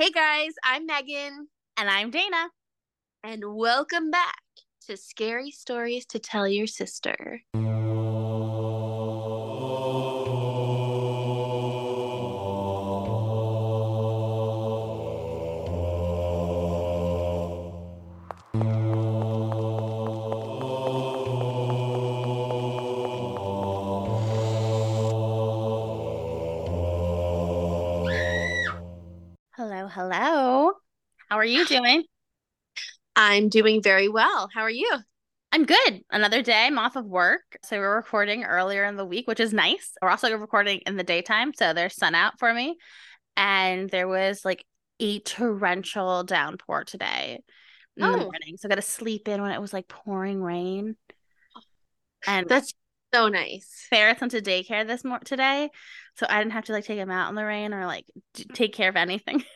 Hey guys, I'm Megan. And I'm Dana. And welcome back to Scary Stories to Tell Your Sister. Are you doing? I'm doing very well. How are you? I'm good. Another day. I'm off of work. So we're recording earlier in the week, which is nice. We're also recording in the daytime. So there's sun out for me. And there was like a torrential downpour today in Oh. the morning. So I got to sleep in when it was like pouring rain. And That's so nice. Ferris went to daycare this mor today. So I didn't have to like take him out in the rain or like d- take care of anything.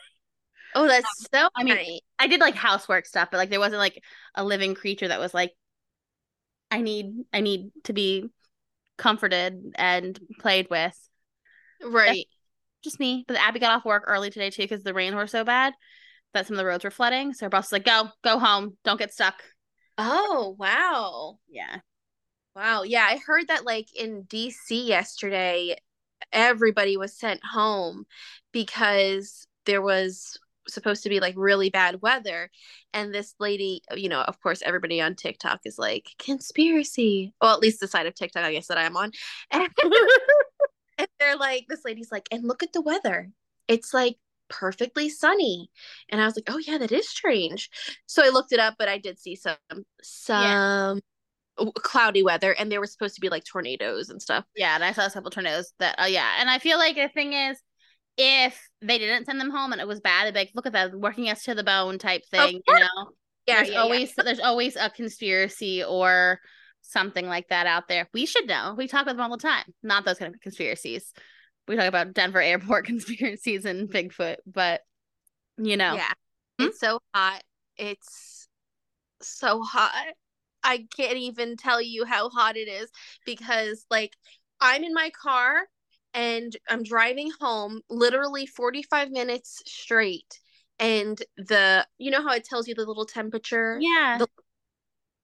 Oh, that's um, so I mean. I did like housework stuff, but like there wasn't like a living creature that was like, I need, I need to be comforted and played with. Right. Just me. But Abby got off work early today too because the rains were so bad that some of the roads were flooding. So her boss was like, "Go, go home. Don't get stuck." Oh, wow. Yeah. Wow. Yeah, I heard that like in DC yesterday, everybody was sent home because there was supposed to be like really bad weather. And this lady, you know, of course, everybody on TikTok is like, conspiracy. Well, at least the side of TikTok, I guess, that I'm on. And, and they're like, this lady's like, and look at the weather. It's like perfectly sunny. And I was like, oh, yeah, that is strange. So I looked it up, but I did see some, some w- cloudy weather and they were supposed to be like tornadoes and stuff. Yeah, and I saw a couple tornadoes that. Oh yeah, and I feel like the thing is, if they didn't send them home and it was bad, they'd like, "Look at that, working us to the bone" type thing. You know. Yeah, there's yeah, always there's always a conspiracy or something like that out there. We should know. We talk about them all the time. Not those kind of conspiracies. We talk about Denver airport conspiracies and Bigfoot, but you know. yeah. Yeah. Hmm? It's so hot. It's so hot. I can't even tell you how hot it is because like I'm in my car and I'm driving home literally 45 minutes straight and the you know how it tells you the little temperature Yeah. the,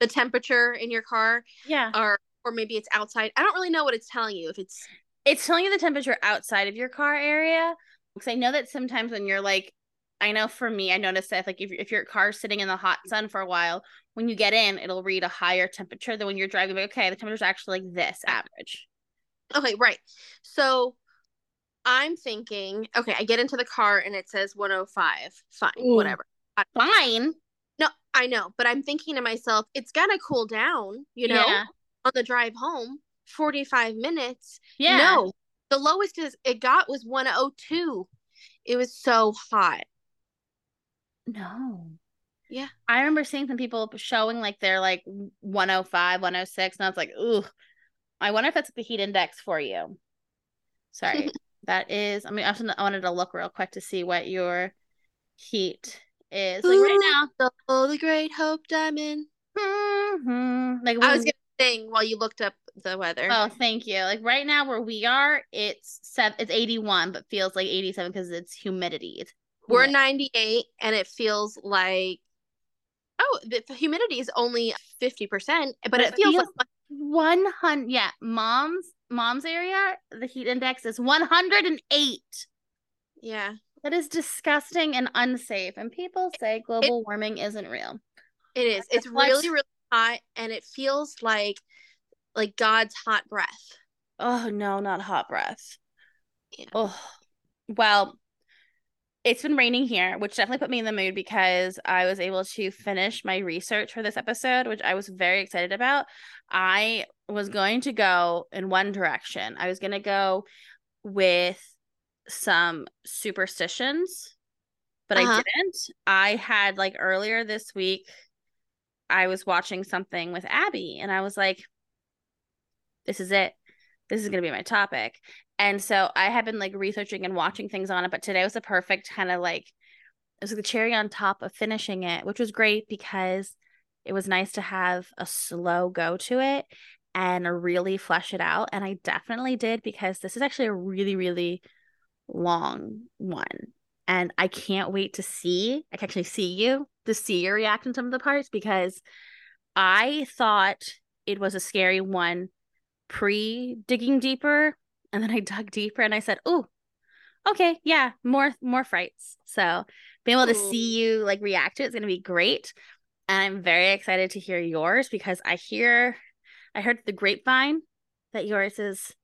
the temperature in your car yeah. or or maybe it's outside. I don't really know what it's telling you if it's It's telling you the temperature outside of your car area. Because I know that sometimes when you're like I know for me, I noticed that like if if your car's sitting in the hot sun for a while, when you get in, it'll read a higher temperature than when you're driving. Like, okay, the temperature's actually like this average. Okay, right. So I'm thinking, okay, I get into the car and it says 105. Fine, Ooh. whatever. Fine. No, I know, but I'm thinking to myself, it's gonna cool down, you know, Yeah. on the drive home. 45 minutes. Yeah. No, the lowest is it got was 102. It was so hot. No. Yeah. I remember seeing some people showing like they're like 105, 106, and I was like, ooh, I wonder if that's the heat index for you. Sorry. that is, I mean, I, was gonna- I wanted to look real quick to see what your heat is. Like right now. The great hope diamond. Mhm. Like I was when- gonna sing while you looked up the weather. Oh, thank you. Like right now where we are, it's seven, it's 81, but feels like 87 because it's humidity. It's We're 98 and it feels like oh the, the humidity is only 50% but it feels, like 100 yeah mom's mom's area the heat index is 108 yeah. That is disgusting and unsafe and people say global warming isn't real. It is. It's really really hot and it feels like like god's hot breath. Oh no not hot breath. Yeah. oh well it's been raining here which definitely put me in the mood because i was able to finish my research for this episode which i was very excited about. I was going to go in one direction. I was going to go with some superstitions but i Uh-huh. didn't. I had like earlier this week i was watching something with abby and i was like this is it. This is going to be my topic and so I have been like researching and watching things on it, but today was the perfect kind of like it was the cherry on top of finishing it, which was great because it was nice to have a slow go to it and really flesh it out. And I definitely did because this is actually a really, really long one. And I can't wait to see, I can actually see you, to see your reaction to some of the parts because I thought it was a scary one pre digging deeper. And then I dug deeper and I said, oh, okay, yeah, more more frights. So being able to see you like react to it is gonna be great. And I'm very excited to hear yours because I hear I heard the grapevine that yours is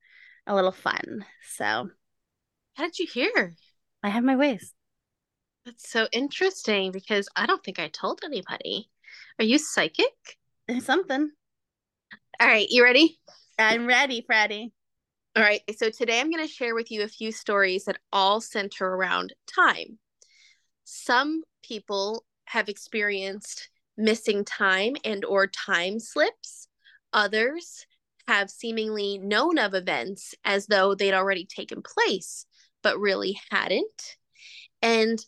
a little fun. So how did you hear? I have my ways. That's so interesting because I don't think I told anybody. Are you psychic? Something. All right, you ready? I'm ready, Freddie. All right, so today I'm going to share with you a few stories that all center around time. Some people have experienced missing time and or time slips. Others have seemingly known of events as though they'd already taken place but really hadn't. And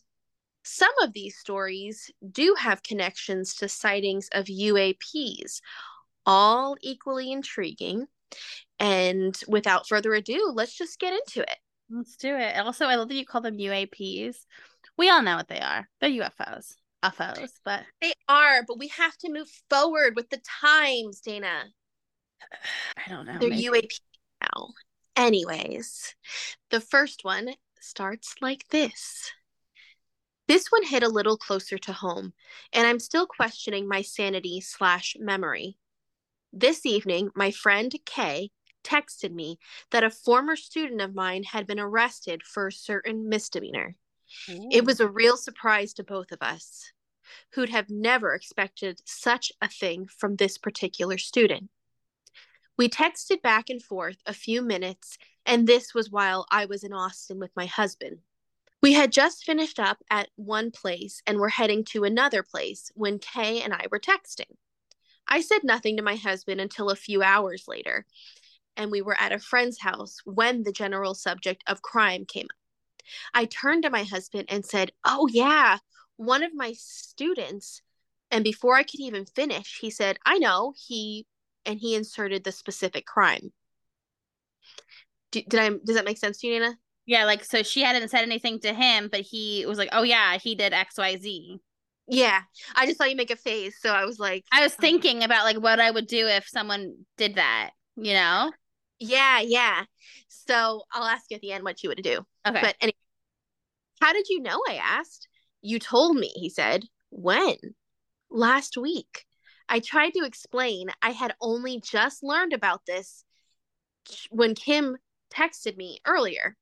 some of these stories do have connections to sightings of UAPs, all equally intriguing. And without further ado, let's just get into it. Let's do it. Also, I love that you call them UAPs. We all know what they are. They're UFOs. UFOs, but they are, but we have to move forward with the times, Dana. I don't know. They're maybe. UAP now. Anyways, the first one starts like this. This one hit a little closer to home, and I'm still questioning my sanity slash memory. This evening, my friend Kay texted me that a former student of mine had been arrested for a certain misdemeanor. Ooh. It was a real surprise to both of us, who'd have never expected such a thing from this particular student. We texted back and forth a few minutes, and this was while I was in Austin with my husband. We had just finished up at one place and were heading to another place when Kay and I were texting. I said nothing to my husband until a few hours later, and we were at a friend's house when the general subject of crime came up. I turned to my husband and said, Oh, yeah, one of my students. And before I could even finish, he said, I know, he and he inserted the specific crime. did I does that make sense to you, Nina? Yeah, like so she hadn't said anything to him, but he was like, "Oh yeah, he did X, Y, Z." Yeah, I just saw you make a face, so I was like, I was um, thinking about like what I would do if someone did that, you know? Yeah, yeah. So I'll ask you at the end what you would do. Okay. But anyway, how did you know? I asked. You told me. He said. When? Last week. I tried to explain I had only just learned about this when Kim texted me earlier.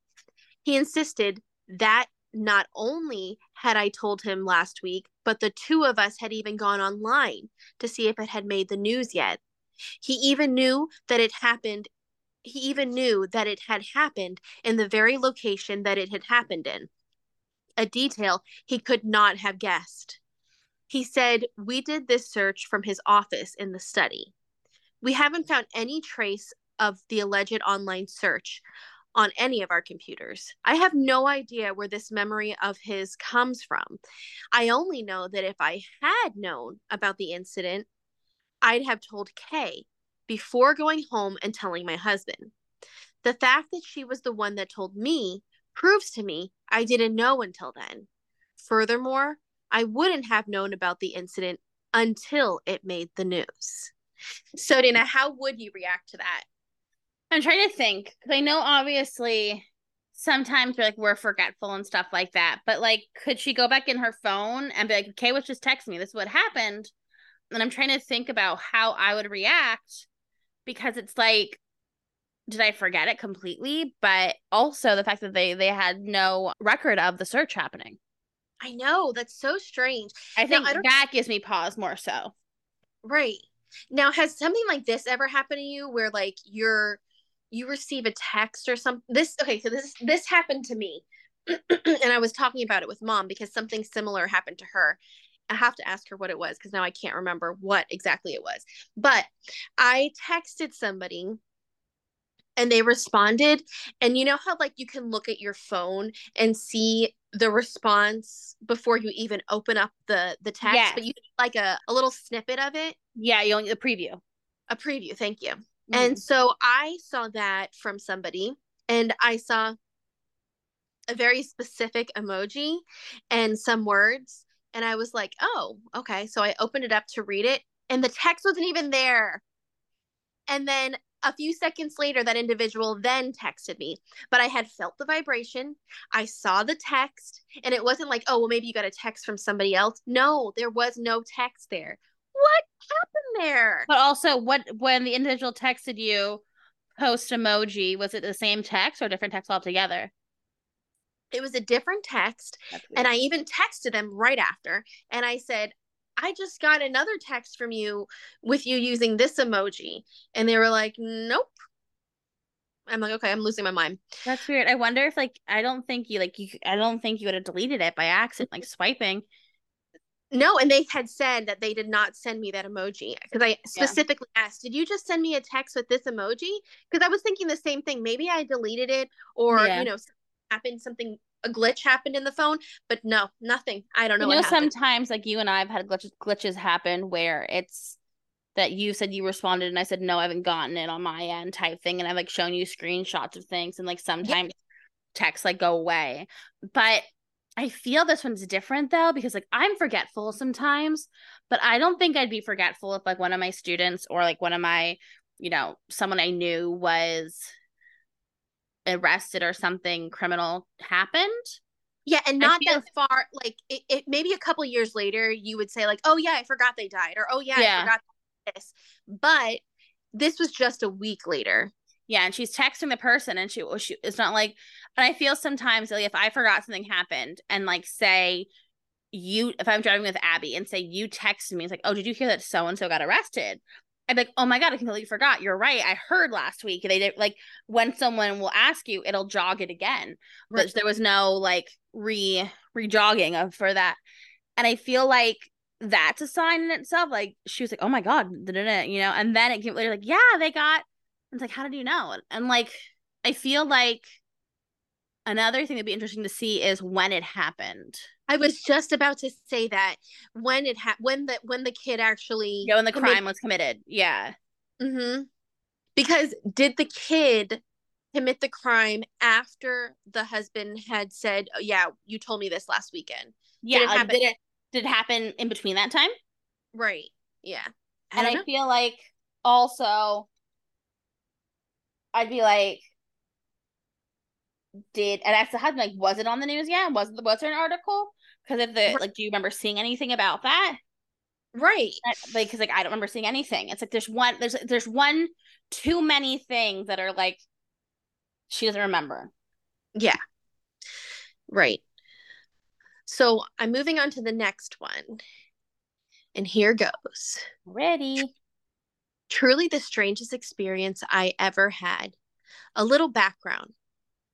He insisted that not only had I told him last week, but the two of us had even gone online to see if it had made the news yet. He even knew that it happened. He even knew that it had happened in the very location that it had happened in, a detail he could not have guessed. He said, We did this search from his office in the study. We haven't found any trace of the alleged online search on any of our computers. I have no idea where this memory of his comes from. I only know that if I had known about the incident, I'd have told Kay before going home and telling my husband. The fact that she was the one that told me proves to me I didn't know until then. Furthermore, I wouldn't have known about the incident until it made the news. So, Dana, how would you react to that? I'm trying to think because I know obviously sometimes we're like we're forgetful and stuff like that, but like, could she go back in her phone and be like, "Okay, let's just text me. This is what happened," and I'm trying to think about how I would react because it's like did I forget it completely? But also the fact that they they had no record of the search happening. I know that's so strange. I think now, I that gives me pause more so. Right. Now, has something like this ever happened to you where like you're you receive a text or something? This okay, so this this happened to me. and I was talking about it with mom because something similar happened to her. I have to ask her what it was because now I can't remember what exactly it was. But I texted somebody and they responded and you know how like you can look at your phone and see the response before you even open up the the text yes. but you like a, a little snippet of it yeah you only the preview a preview thank you mm. and so i saw that from somebody and i saw a very specific emoji and some words. And I was like, oh, okay. So I opened it up to read it, and the text wasn't even there. And then a few seconds later, that individual then texted me, but I had felt the vibration. I saw the text, and it wasn't like, oh, well, maybe you got a text from somebody else. No, there was no text there. What happened there? But also, what when the individual texted you post emoji, was it the same text or different text altogether? It was a different text. And I even texted them right after. And I said, I just got another text from you with you using this emoji. And they were like, nope. I'm like, okay, I'm losing my mind. That's weird. I wonder if like I don't think you like you I don't think you would have deleted it by accident, like swiping. No, and they had said that they did not send me that emoji because I specifically yeah. asked, "Did you just send me a text with this emoji?" Because I was thinking the same thing. Maybe I deleted it, or yeah. you know, something happened something a glitch happened in the phone but no nothing i don't know you know sometimes like you and i've had glitches glitches happen where it's that you said you responded and i said no i haven't gotten it on my end type thing and i've like shown you screenshots of things and like sometimes yeah. texts like go away but i feel this one's different though because like i'm forgetful sometimes but i don't think i'd be forgetful if like one of my students or like one of my you know someone i knew was arrested or something criminal happened. Yeah, and not that far. Like it, it, maybe a couple years later, you would say like, "Oh yeah, I forgot they died," or "Oh yeah, yeah. I forgot this." But this was just a week later. Yeah, and she's texting the person, and she, she it's not like. And I feel sometimes like if I forgot something happened, and like say you, if I'm driving with Abby, and say you texted me, it's like, "Oh, did you hear that so and so got arrested?" I'd be like, oh my God, I completely forgot. You're right. I heard last week. They did like when someone will ask you, it'll jog it again. Right. But there was no like re re jogging of for that. And I feel like that's a sign in itself. Like she was like, oh my God, you know, and then it came later, like, yeah, they got it's like, how did you know? And, like I feel like another thing that'd be interesting to see is when it happened. I was just about to say that when it ha- when the when the kid actually yeah when the crime was committed. Yeah. Mm-hmm. Because did the kid commit the crime after the husband had said oh, yeah you told me this last weekend. Yeah did it, like, happen- did it did it happen in between that time? Right. Yeah. I and I feel like also I'd be like did and ask the husband like was it on the news yet? Was was there an article? Because of the like do you remember seeing anything about that? Right. Like because like i don't remember seeing anything. It's like there's one there's there's one too many things that are like she doesn't remember. Yeah. Right. So i'm moving on to the next one. And here goes. Ready truly the strangest experience i ever had a little background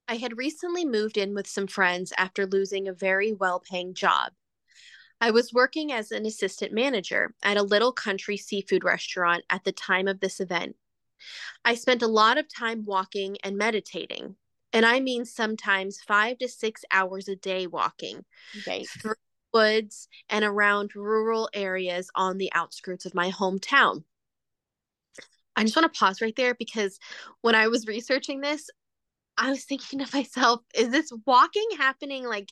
I had recently moved in with some friends after losing a very well paying job. I was working as an assistant manager at a little country seafood restaurant at the time of this event. I spent a lot of time walking and meditating, and I mean sometimes five to six hours a day walking okay. through woods and around rural areas on the outskirts of my hometown. I just want to pause right there because when I was researching this, I was thinking to myself, is this walking happening like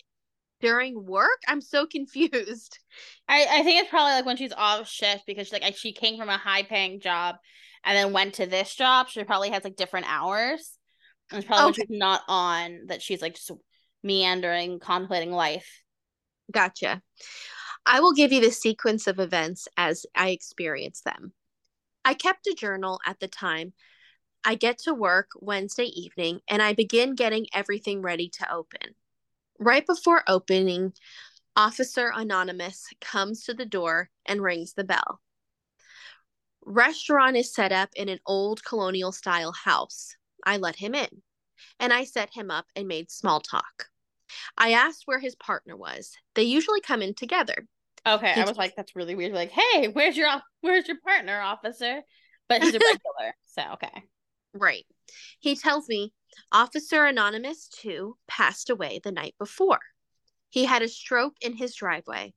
during work? I'm so confused. I, I think it's probably like when she's off shift because she, like she came from a high paying job and then went to this job. She probably has like different hours. And it's probably okay. when she's not on that she's like just meandering, contemplating life. Gotcha. I will give you the sequence of events as I experience them. I kept a journal at the time I get to work Wednesday evening and I begin getting everything ready to open. Right before opening, Officer Anonymous comes to the door and rings the bell. Restaurant is set up in an old colonial style house. I let him in and I set him up and made small talk. I asked where his partner was. They usually come in together. Okay, he I was like, that's really weird. Like, hey, where's your where's your partner, officer? But he's a regular, so okay. Right. He tells me Officer Anonymous 2 passed away the night before. He had a stroke in his driveway.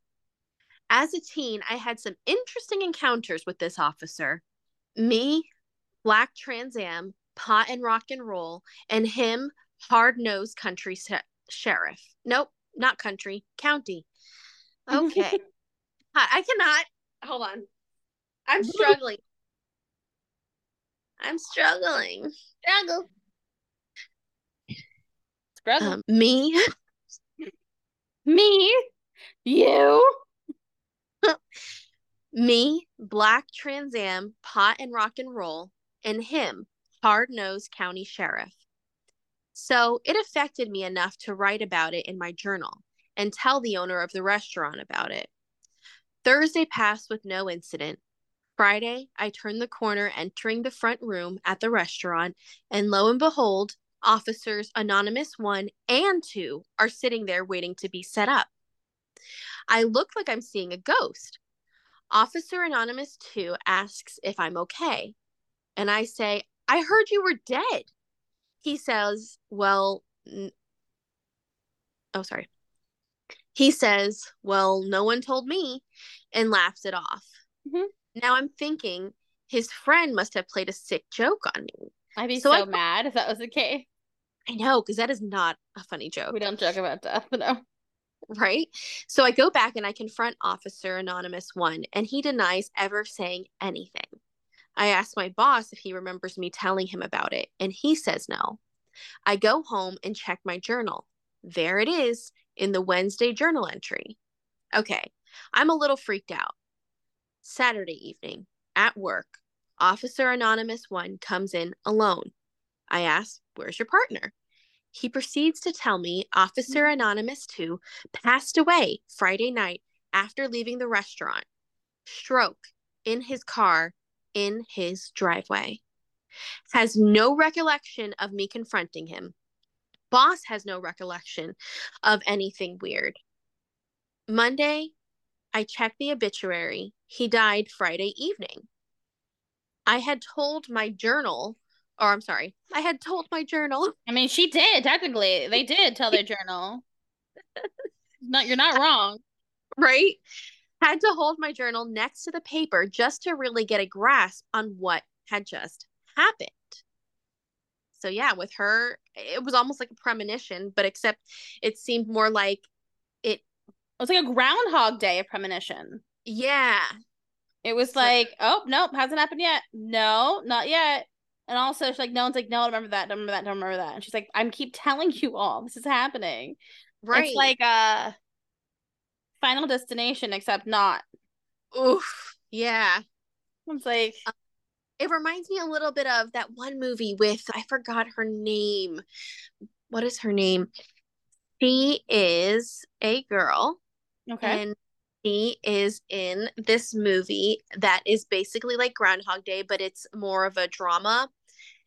As a teen, I had some interesting encounters with this officer. Me, Black Trans Am, pot and rock and roll, and him, hard nosed country sheriff. Nope, not country, county. Okay. I cannot. Hold on. I'm struggling. I'm struggling. Struggle. Struggle. Um, me, Me. You. me, Black Trans Am, pot and rock and roll, and him, hard nosed county sheriff. So it affected me enough to write about it in my journal and tell the owner of the restaurant about it. Thursday passed with no incident. Friday, I turned the corner entering the front room at the restaurant, and lo and behold, officers Anonymous 1 and 2 are sitting there waiting to be set up. I look like I'm seeing a ghost. Officer Anonymous 2 asks if I'm okay. And I say, I heard you were dead. He says, Well, n- oh, sorry. He says, Well, no one told me, and laughs it off. Mhm. Now I'm thinking his friend must have played a sick joke on me. I'd be So so, I- mad if that was the case. I know, because that is not a funny joke. We don't joke about death, no. right? So I go back and I confront Officer Anonymous 1, and he denies ever saying anything. I ask my boss if he remembers me telling him about it, and he says no. I go home and check my journal. There it is in the Wednesday journal entry. Okay, I'm a little freaked out. Saturday evening, at work, Officer Anonymous 1 comes in alone. I ask, Where's your partner? He proceeds to tell me Officer mm. Anonymous 2 passed away Friday night after leaving the restaurant. Stroke in his car in his driveway. Has no recollection of me confronting him. Boss has no recollection of anything weird. Monday, I checked the obituary. He died Friday evening. I had told my journal, or I'm sorry, I had told my journal I mean, she did, technically. They did tell their journal. Not you're not wrong. right? Had to hold my journal next to the paper just to really get a grasp on what had just happened. So, yeah, with her, it was almost like a premonition, but except it seemed more like it, It was like a groundhog day of premonition. yeah, It was So- like, oh nope, hasn't happened yet. No, not yet. And also she's like, no one's like, no, I don't remember that, don't remember that, don't remember that. And she's like, I'm keep telling you all this is happening. right. It's like uh final destination, except not. oof, yeah. It's like It reminds me a little bit of that one movie with, I forgot her name. What is her name? She is a girl okay. and she is in this movie that is basically like Groundhog Day, but it's more of a drama.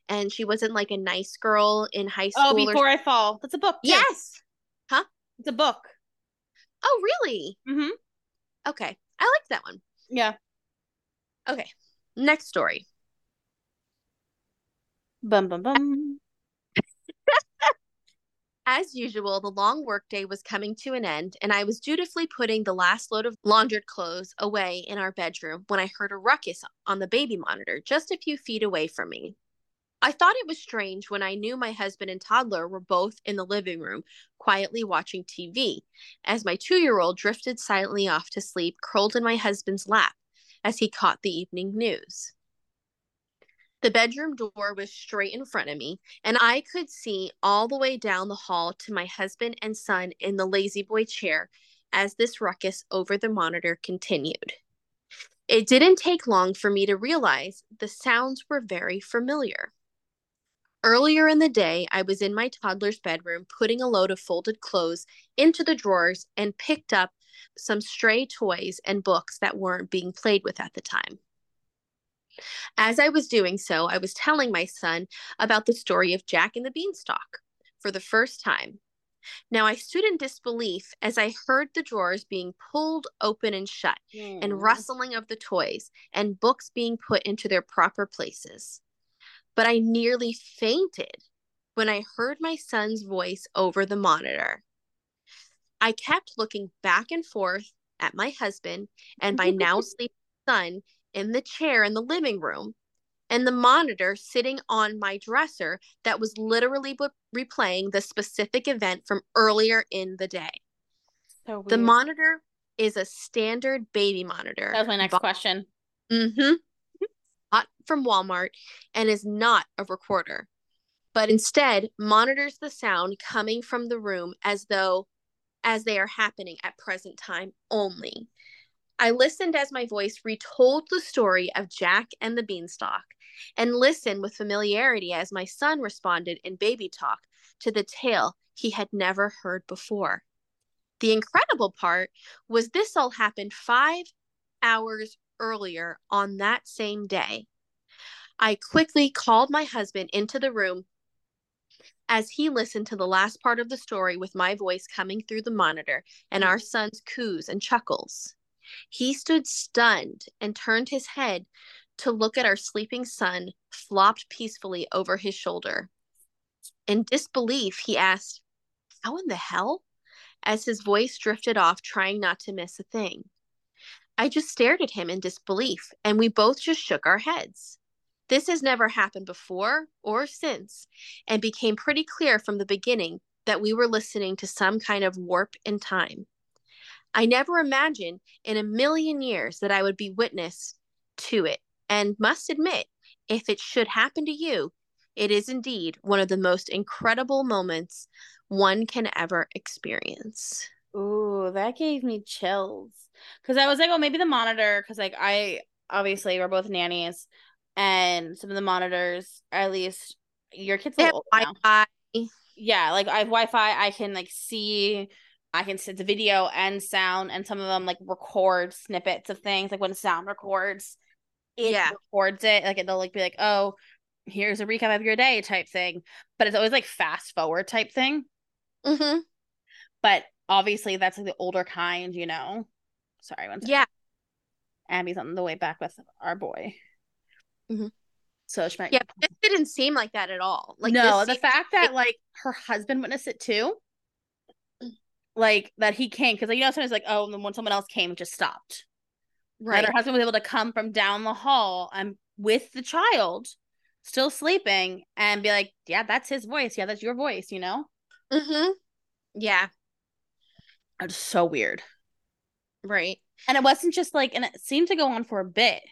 And she wasn't like a nice girl in high school. oh, or- before I fall. That's a book. too. yes. Huh? It's a book. Oh, really? Mm-hmm. Okay, I like that one. Yeah. Okay, next story. Bum bum bum. As usual, the long workday was coming to an end, and I was dutifully putting the last load of laundered clothes away in our bedroom when I heard a ruckus on the baby monitor just a few feet away from me. I thought it was strange when I knew my husband and toddler were both in the living room, quietly watching TV, as my two year old drifted silently off to sleep, curled in my husband's lap as he caught the evening news. The bedroom door was straight in front of me, and I could see all the way down the hall to my husband and son in the lazy boy chair as this ruckus over the monitor continued. It didn't take long for me to realize the sounds were very familiar. Earlier in the day, I was in my toddler's bedroom putting a load of folded clothes into the drawers and picked up some stray toys and books that weren't being played with at the time. As I was doing so, I was telling my son about the story of Jack and the Beanstalk for the first time. Now I stood in disbelief as I heard the drawers being pulled open and shut, Mm. and rustling of the toys, and books being put into their proper places. But I nearly fainted when I heard my son's voice over the monitor. I kept looking back and forth at my husband and my now sleeping son in the chair in the living room, and the monitor sitting on my dresser that was literally replaying the specific event from earlier in the day. So the monitor is a standard baby monitor. That was my next but- question. Mm-hmm. Not from Walmart and is not a recorder, but instead monitors the sound coming from the room as though as they are happening at present time only. I listened as my voice retold the story of Jack and the Beanstalk and listened with familiarity as my son responded in baby talk to the tale he had never heard before. The incredible part was this all happened five hours earlier on that same day. I quickly called my husband into the room as he listened to the last part of the story with my voice coming through the monitor and our son's coos and chuckles. He stood stunned and turned his head to look at our sleeping son flopped peacefully over his shoulder. In disbelief, he asked, How in the hell? as his voice drifted off, trying not to miss a thing. I just stared at him in disbelief, and we both just shook our heads. This has never happened before or since, and became pretty clear from the beginning that we were listening to some kind of warp in time. I never imagined in a million years that I would be witness to it, and must admit, if it should happen to you, it is indeed one of the most incredible moments one can ever experience. Ooh, that gave me chills. Cause I was like, oh, maybe the monitor, because like I obviously we're both nannies, and some of the monitors, at least your kids have Wi-Fi. Yeah, like I have Wi-Fi. I can like see I can the video and sound, and some of them like record snippets of things. Like when sound records, it yeah. records it. Like they'll like be like, "Oh, here's a recap of your day" type thing. But it's always like fast forward type thing. Mm-hmm. But obviously, that's like the older kind, you know. Sorry, one second. Yeah. Abby's on the way back with our boy. Mm-hmm. So she might. Yeah, this didn't seem like that at all. Like no, the fact that like her husband witnessed it too like that he came because like, you know sometimes like oh and then when someone else came it just stopped. Right. and her husband was able to come from down the hall and with the child still sleeping and be like yeah that's his voice. Yeah that's your voice you know? Mm-hmm. Yeah. It's so weird. Right. And it wasn't just like and it seemed to go on for a bit.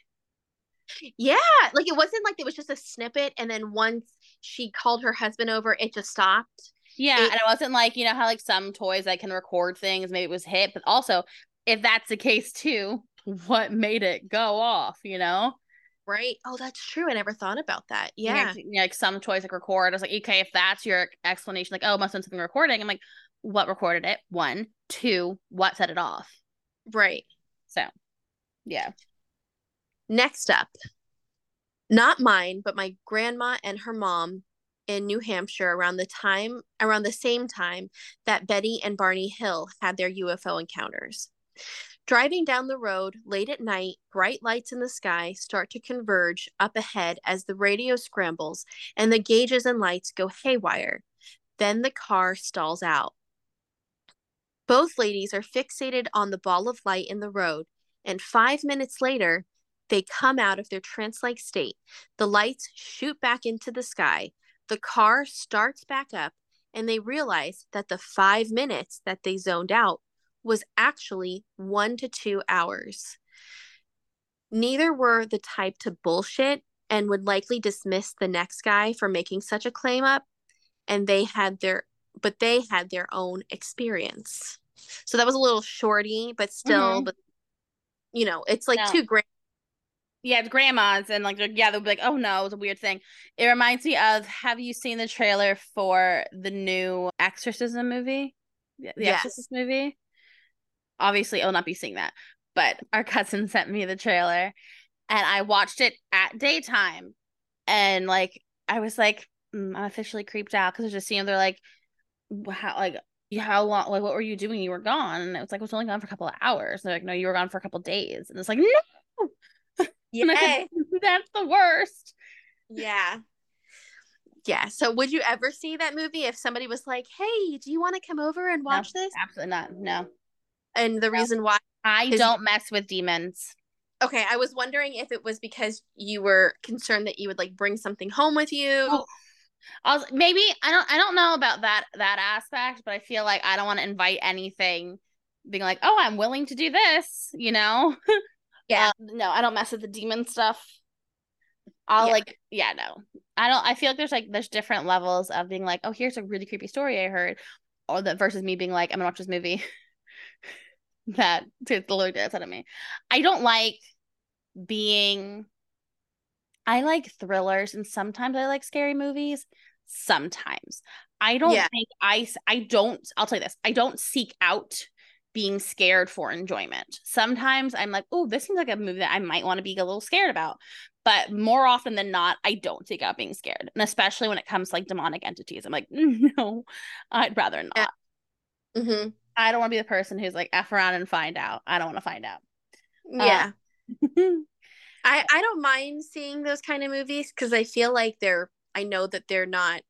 Yeah like it wasn't like it was just a snippet and then once she called her husband over it just stopped yeah, it, and it wasn't like, you know, how like some toys that can record things, maybe it was hit, but also if that's the case too, what made it go off, you know? Right. Oh, that's true. I never thought about that. Yeah. You know, like some toys like record. I was like, okay, if that's your explanation, like, oh, must have been something recording. I'm like, what recorded it? One, two, what set it off? Right. So, yeah. Next up, not mine, but my grandma and her mom in New Hampshire around the time around the same time that Betty and Barney Hill had their UFO encounters. Driving down the road late at night, bright lights in the sky start to converge up ahead as the radio scrambles and the gauges and lights go haywire. Then the car stalls out. Both ladies are fixated on the ball of light in the road, and five minutes later, they come out of their trance like state. The lights shoot back into the sky. The car starts back up, and they realize that the five minutes that they zoned out was actually one to two hours. Neither were the type to bullshit and would likely dismiss the next guy for making such a claim up, and they had their but they had their own experience. So that was a little shorty, but still, mm-hmm. but you know, it's like no. two grand yeah, it's grandmas and like yeah, they'll be like, oh no, it's a weird thing. It reminds me of have you seen the trailer for the new Exorcism movie? The yes. Exorcist movie? Obviously, I'll not be seeing that. But our cousin sent me the trailer and I watched it at daytime. And like I was like, mm, I'm officially creeped out because I was just seeing they're like how like how long like what were you doing? You were gone. And it was like I was only gone for a couple of hours. And they're like, no, you were gone for a couple days. And it's like, no yeah. That's the worst. Yeah. Yeah. So would you ever see that movie if somebody was like, "Hey, do you want to come over and watch no, this?" Absolutely not. No. And the no. reason why I don't mess with demons. Okay, I was wondering if it was because you were concerned that you would like bring something home with you. Oh, I was maybe I don't I don't know about that that aspect, but I feel like I don't want to invite anything being like, "Oh, I'm willing to do this," you know? Yeah. Uh, no, I don't mess with the demon stuff. I'll Yeah. like yeah, no. I don't I feel like there's like there's different levels of being like, "Oh, here's a really creepy story I heard." Or that versus me being like, "I'm to watch this movie." that to the Lord did of me. I don't like being I like thrillers and sometimes I like scary movies. Sometimes. I don't Yeah. think I don't I'll tell you this. I don't seek out being scared for enjoyment. Sometimes I'm like, "Oh, this seems like a movie that I might want to be a little scared about." But more often than not, I don't seek out being scared. And especially when it comes to like demonic entities. I'm like, "No, I'd rather not." Yeah. hmm I don't want to be the person who's like F around and find out. I don't want to find out. Yeah. I I don't mind seeing those kind of movies because I feel like they're I know that they're not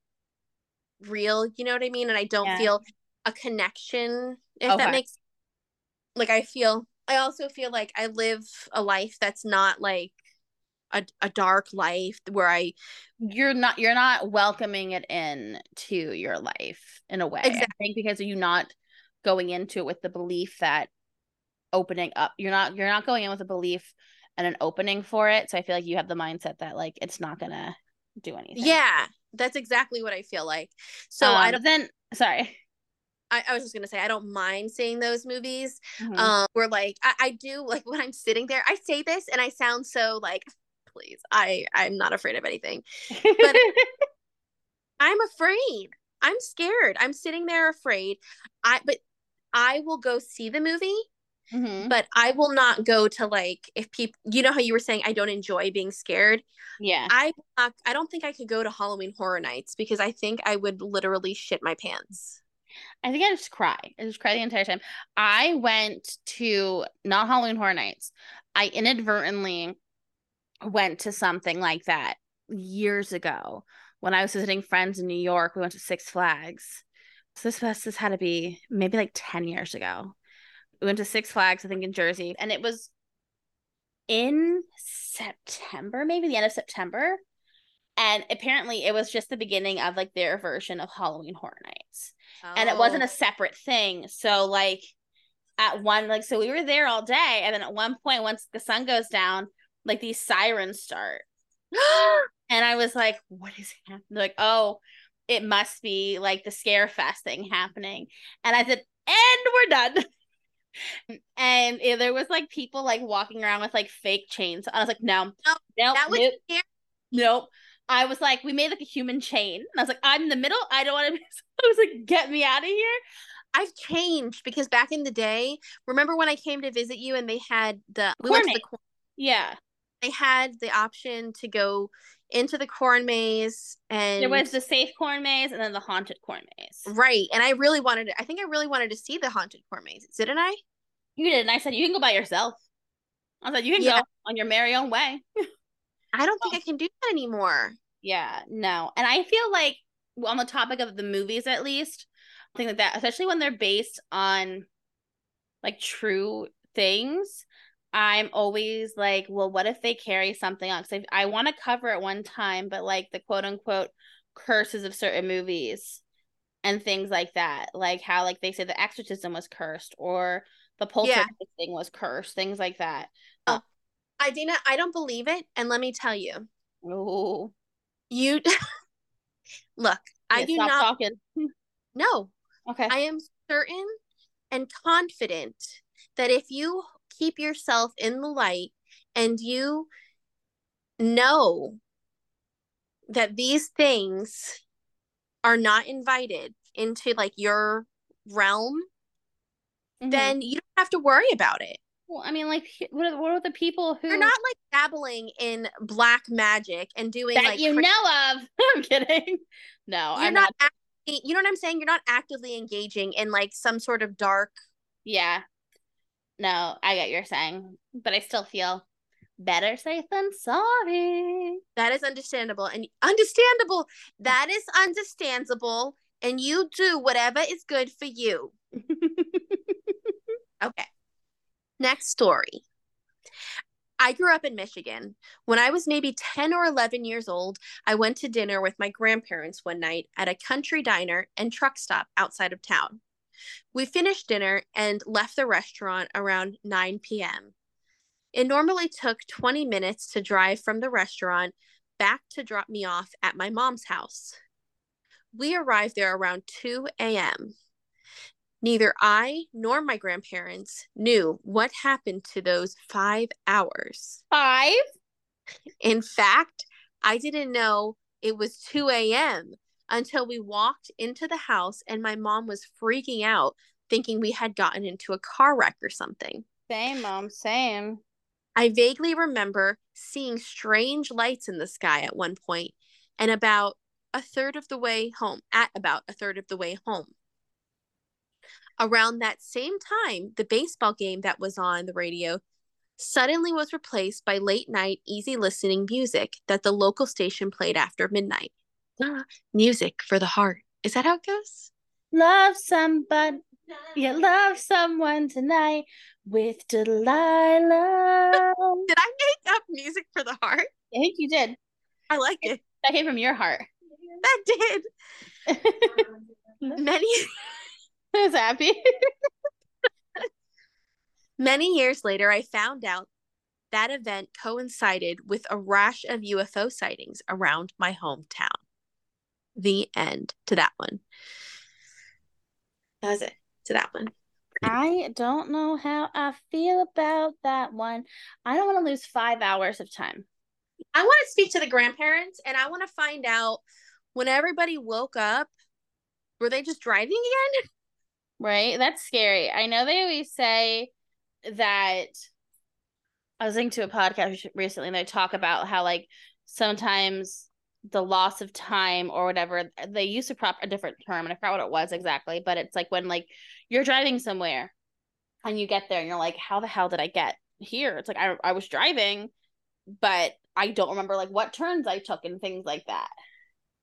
real, you know what I mean? And I don't Yeah. feel a connection if Okay. that makes like I feel I also feel like I live a life that's not like a, a dark life where I you're not you're not welcoming it in to your life in a way. I Exactly. think because you're not going into it with the belief that opening up you're not you're not going in with a belief and an opening for it. So I feel like you have the mindset that like it's not gonna do anything. yeah, that's exactly what I feel like. So I Um, don't then sorry. I, I was just gonna say I don't mind seeing those movies. Mhm. Um where like I, I do like when I'm sitting there, I say this and I sound so like please, I I'm not afraid of anything. but- I'm afraid. I'm scared. I'm sitting there afraid. I but I will go see the movie, Mhm. but I will not go to like if people you know how you were saying I don't enjoy being scared. yeah. I I don't think I could go to Halloween Horror Nights because I think I would literally shit my pants. I think I just cry. I just cry the entire time. I went to not Halloween Horror Nights. I inadvertently went to something like that years ago when I was visiting friends in New York. We went to Six Flags. So this was this had to be maybe like 10 years ago. We went to Six Flags, I think in Jersey, and it was in September, maybe the end of September. And apparently it was just the beginning of like their version of Halloween Horror Nights and it wasn't oh. a separate thing. So like at one like so we were there all day and then at one point once the sun goes down, like these sirens start. And I was like, what is happening? They're like, oh, it must be like the scare fest thing happening. And I said, and we're done. and there was like people like walking around with like fake chains. I was like, no, Oh, no, that was nope, scary. nope. I was like, we made like a human chain. And I was like, I'm in the middle. I don't want to be. I was like, get me out of here. I've changed because back in the day, remember when I came to visit you and they had the we went to the corn Yeah. they had the option to go into the corn maze and There was the safe corn maze and then the haunted corn maze. right and I really wanted to I think I really wanted to see the haunted corn maze didn't I You did, and I said you can go by yourself. I was like, you can Yeah. go on your merry own way. I don't think oh. I can do that anymore Yeah, no, and I feel like on the topic of the movies, at least, things like that, especially when they're based on like true things. I'm always like, well, what if they carry something on? Because I, I want to cover it one time, but like the quote unquote curses of certain movies and things like that, like how like they say the exorcism was cursed or the poltergeist thing was cursed, things like that. I Dana I don't believe it and let me tell you Oh, you look I do not talking. no Okay. I am certain and confident that if you keep yourself in the light and you know that these things are not invited into like your realm, Mhm. then you don't have to worry about it. Well, I mean, like, what are, what are the people who You're not like dabbling in black magic and doing that like you cra- know of? I'm kidding. No, you're I'm not, not. you know what I'm saying? You're not actively engaging in like some sort of dark Yeah. No, I get you're saying, but I still feel better safe than sorry. That is understandable and understandable. That is understandable. And you do whatever is good for you. Okay. Next story. I grew up in Michigan. When I was maybe 10 or 11 years old, I went to dinner with my grandparents one night at a country diner and truck stop outside of town. We finished dinner and left the restaurant around 9 p.m. It normally took 20 minutes to drive from the restaurant back to drop me off at my mom's house. We arrived there around 2 a.m. Neither I nor my grandparents knew what happened to those five hours. Five? In fact, I didn't know it was 2 a.m. until we walked into the house and my mom was freaking out, thinking we had gotten into a car wreck or something. Same, mom, same. I vaguely remember seeing strange lights in the sky at one point and about a third of the way home, at about a third of the way home. Around that same time, the baseball game that was on the radio suddenly was replaced by late night, easy listening music that the local station played after midnight. music for the heart. Is that how it goes? Love somebody. Yeah, love someone tonight with Delilah. did I make up music for the heart? I think you did. I like it. That came from your heart. That did. Many I was happy. Many years later, I found out that event coincided with a rash of UFO sightings around my hometown. The end to that one. That was it to that one. I don't know how I feel about that one. I don't want to lose five hours of time. I want to speak to the grandparents and I want to find out when everybody woke up, were they just driving again? Right? That's scary. I know they always say that I was listening to a podcast recently and they talk about how like sometimes the loss of time or whatever they used a prop a different term and I forgot what it was exactly, but it's like when like you're driving somewhere and you get there and you're like, how the hell did I get here? It's like I I was driving, but I don't remember like what turns I took and things like that.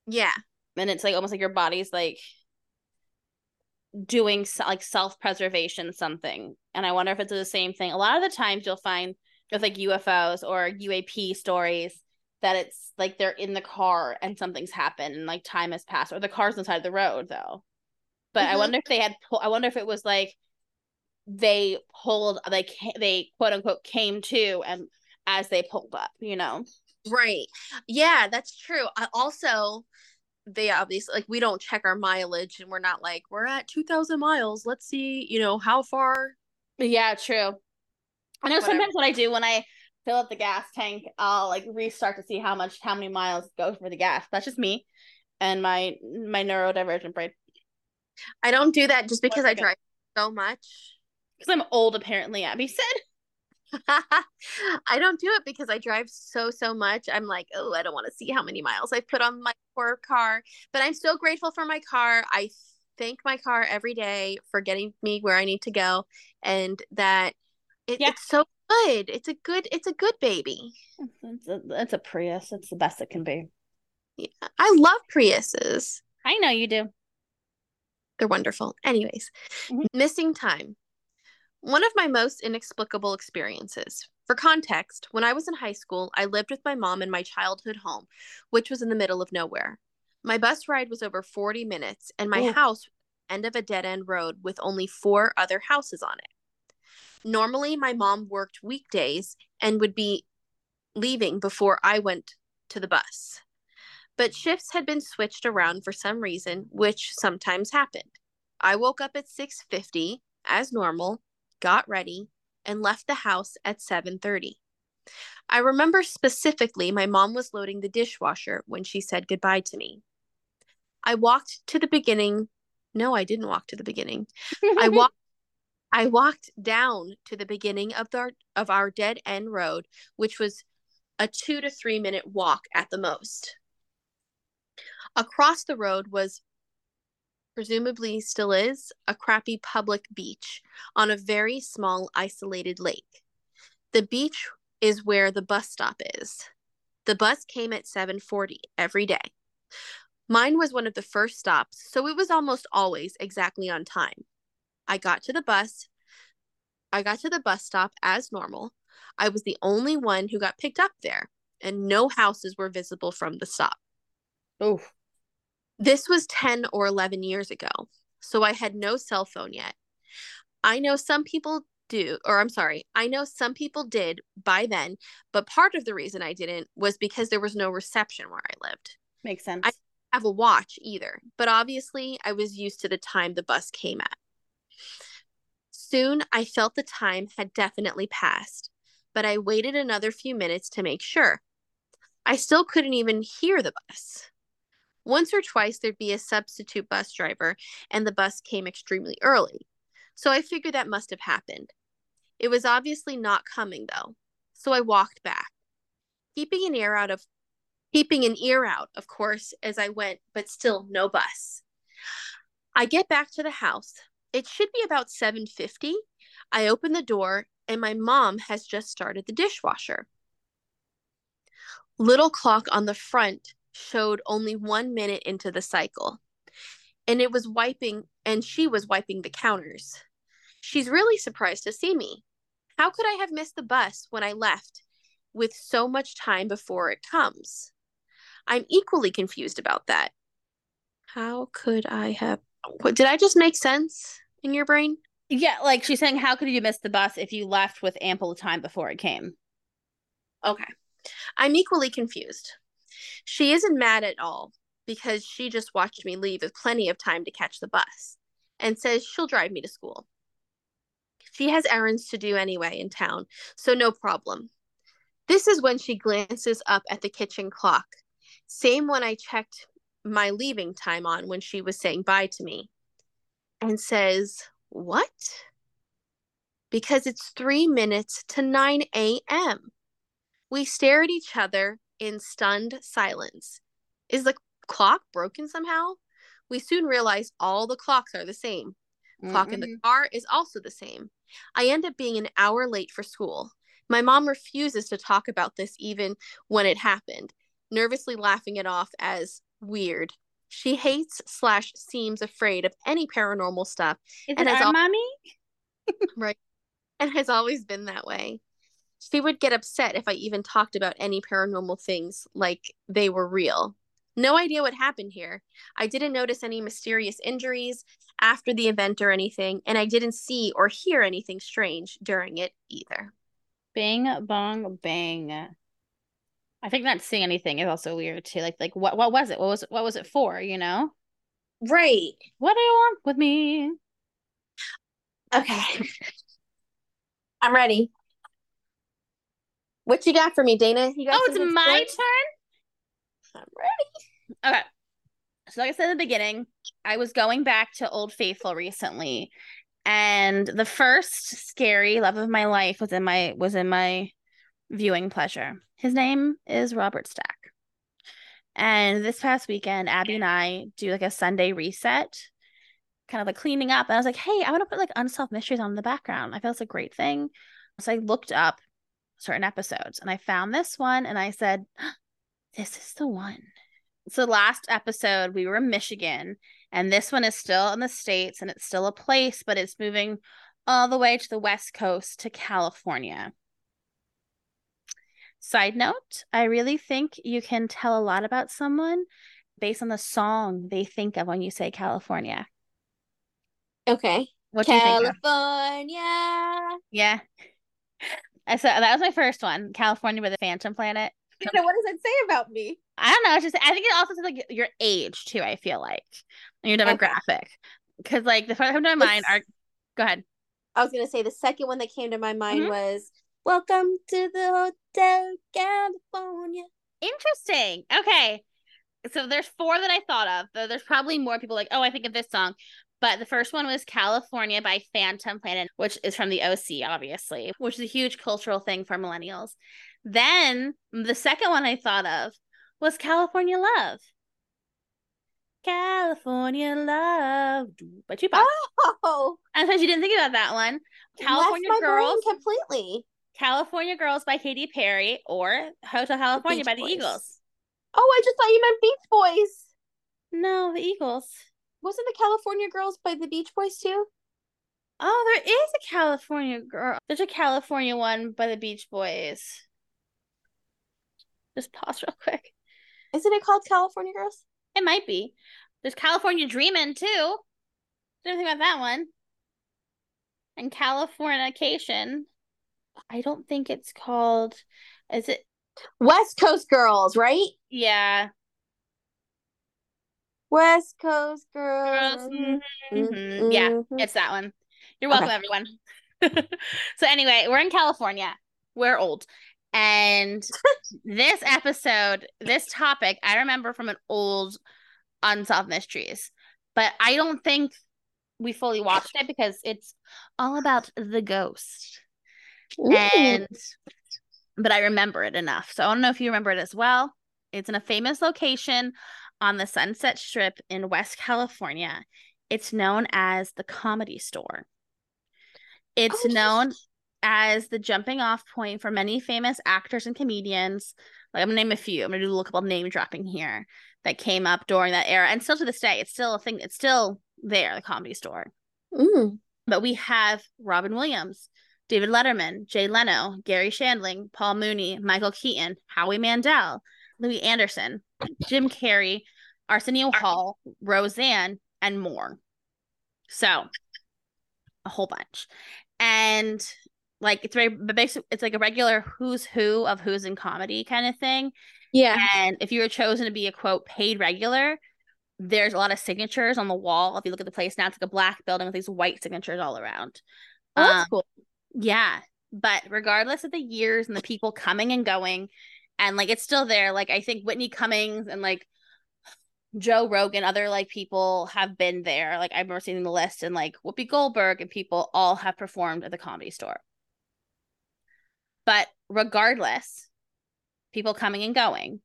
Yeah. And it's like almost like your body's like doing like self-preservation something. And i wonder if it's the same thing. A lot of the times you'll find with like ufos or uap stories that it's like they're in the car and something's happened and like time has passed or the car's inside the road though. But mm-hmm. i wonder if they had i wonder if it was like they pulled like they quote unquote came to and as they pulled up you know? Right. Yeah that's true. I also they obviously like we don't check our mileage and we're not like we're at 2000 miles let's see you know how far yeah true. I know Whatever. sometimes what i do when i fill up the gas tank i'll like restart to see how much how many miles go for the gas. That's just me and my my neurodivergent brain. I don't do that just because i drive so much. Because i'm old apparently abby said I don't do it because I drive so so much. I'm like, oh, I don't want to see how many miles I put on my poor car. But I'm still grateful for my car. I thank my car every day for getting me where I need to go, and that it, yeah. it's so good. It's a good. It's a good baby. It's a, it's a Prius. It's the best it can be. Yeah, I love Priuses. I know you do. They're wonderful. Anyways, mm-hmm. missing time. One of my most inexplicable experiences. For context, when I was in high school, I lived with my mom in my childhood home, which was in the middle of nowhere. My bus ride was over 40 minutes, and my Ooh. house end of a dead end road with only four other houses on it. Normally, my mom worked weekdays and would be leaving before I went to the bus. But shifts had been switched around for some reason, which sometimes happened. I woke up at 6:50 as normal got ready, and left the house at 7:30. I remember specifically my mom was loading the dishwasher when she said goodbye to me. I walked to the beginning. No, I didn't walk to the beginning. I walked I walked down to the beginning of the of our dead end road, which was a 2 to 3 minute walk at the most. Across the road was presumably still is, a crappy public beach on a very small isolated lake. The beach is where the bus stop is. The bus came at 7:40 every day. Mine was one of the first stops, so it was almost always exactly on time. I got to the bus. I got to the bus stop as normal. I was the only one who got picked up there, and no houses were visible from the stop. Oh, This was 10 or 11 years ago, so I had no cell phone yet. I know some people do, or I'm sorry, I know some people did by then, but part of the reason I didn't was because there was no reception where I lived. makes sense. I- Have a watch either, but obviously I was used to the time the bus came at. Soon I felt the time had definitely passed, but I waited another few minutes to make sure. I still couldn't even hear the bus. Once or twice there'd be a substitute bus driver, and the bus came extremely early. So I figured that must have happened. It was obviously not coming though, so I walked back, keeping an ear out of keeping an ear out, of course, as I went, but still no bus. I get back to the house. It should be about 7:50. I open the door and my mom has just started the dishwasher. Little clock on the front showed only 1 minute into the cycle. And it was wiping and she was wiping the counters. She's really surprised to see me. How could I have missed the bus when I left with so much time before it comes? I'm equally confused about that. How could I have what did I just make sense in your brain? yeah, like she's saying, how could you miss the bus if you left with ample time before it came? Okay. I'm equally confused. She isn't mad at all because she just watched me leave with plenty of time to catch the bus and says she'll drive me to school. She has errands to do anyway in town, so no problem. This is when she glances up at the kitchen clock, same one I checked my leaving time on when she was saying bye to me, and says, What? Because it's three minutes to 9 a.m. We stare at each other in stunned silence. Is the clock broken somehow? We soon realize all the clocks are the same. Clock in the mm-hmm. car is also the same. I end up being an hour late for school. My mom refuses to talk about this even when it happened, nervously laughing it off as weird. She hates slash seems afraid of any paranormal stuff Is And it as our al- mommy? Right. And has always been that way. She would get upset if I even talked about any paranormal things like they were real. No idea what happened here. I didn't notice any mysterious injuries after the event or anything, and I didn't see or hear anything strange during it either. Bing bong bang. I think not seeing anything is also weird too. Like like what what was it? What was what was it for, you know? Right. What do you want with me? Okay. I'm ready. What you got for me, Dana? You got Oh, it's good my turn? I'm ready. Okay. So like I said in the beginning, I was going back to Old Faithful recently. And the first scary love of my life was in my was in my viewing pleasure. His name is Robert Stack. And this past weekend, Abby and I do like a Sunday reset, kind of like cleaning up. And I was like, hey, I want to put like unsolved mysteries on in the background. I feel it's a great thing. So I looked up certain episodes and I found this one and I said, this is the one. So last episode we were in Michigan and this one is still in the States and it's still a place, but it's moving all the way to the West Coast to California. Side note, I really think you can tell a lot about someone based on the song they think of when you say California. Okay. What do you think? of? California. Yeah. I said that was my first one, California with a Phantom Planet. Dana, what does it say about me? I don't know. It's just I think it also says like your age too. I feel like and your demographic, because like the first come to my mind are. Go ahead. I was gonna say the second one that came to my mind Mhm. was "Welcome to the Hotel California." Interesting. Okay, so there's four that I thought of. Though There's probably more people like, oh, I think of this song. But the first one was California by Phantom Planet, which is from the OC, obviously, which is a huge cultural thing for millennials. Then the second one I thought of was California Love. California Love by Tupac. Oh, And since you didn't think about that one, California left my Girls, completely. California Girls by Katy Perry, or Hotel California Beach by the Boys. Eagles. Oh, I just thought you meant Beach Boys. No, the Eagles. Wasn't the California Girls by the Beach Boys too? Oh, there is a California girl. There's a California one by the Beach Boys. Just pause real quick. Isn't it called California Girls? It might be. There's California Dreamin' too. Didn't think about that one. And Californication. I don't think it's called. Is it? West Coast Girls, right? Yeah. West Coast Girls. Girls. Mm-hmm. Mm-hmm. Yeah, Mhm. it's that one. You're welcome, Okay. everyone. so anyway, we're in California. We're old. And this episode, this topic, I remember from an old Unsolved Mysteries. But I don't think we fully watched it because it's all about the ghost. Ooh. And but I remember it enough. So I don't know if you remember it as well. It's in a famous location on the Sunset Strip in West California. It's known as the Comedy Store. It's Oh, known as the jumping off point for many famous actors and comedians. Like I'm gonna name a few. I'm gonna do a little couple name dropping here that came up during that era, and still to this day, it's still a thing. It's still there, the Comedy Store. Mm. But we have Robin Williams, David Letterman, Jay Leno, Garry Shandling, Paul Mooney, Michael Keaton, Howie Mandel, Louie Anderson, Jim Carrey, Arsenio Hall, Roseanne, and more. So, a whole bunch. And like it's very but basically it's like a regular who's who of who's in comedy kind of thing. Yeah. And if you were chosen to be a quote paid regular, there's a lot of signatures on the wall. If you look at the place now, it's like a black building with these white signatures all around. Oh, that's Um, cool. yeah. But regardless of the years and the people coming and going, and like it's still there. Like I think Whitney Cummings and like Joe Rogan, other like people have been there. Like I remember seeing the list and like Whoopi Goldberg and people all have performed at the comedy store. But regardless, people coming and going,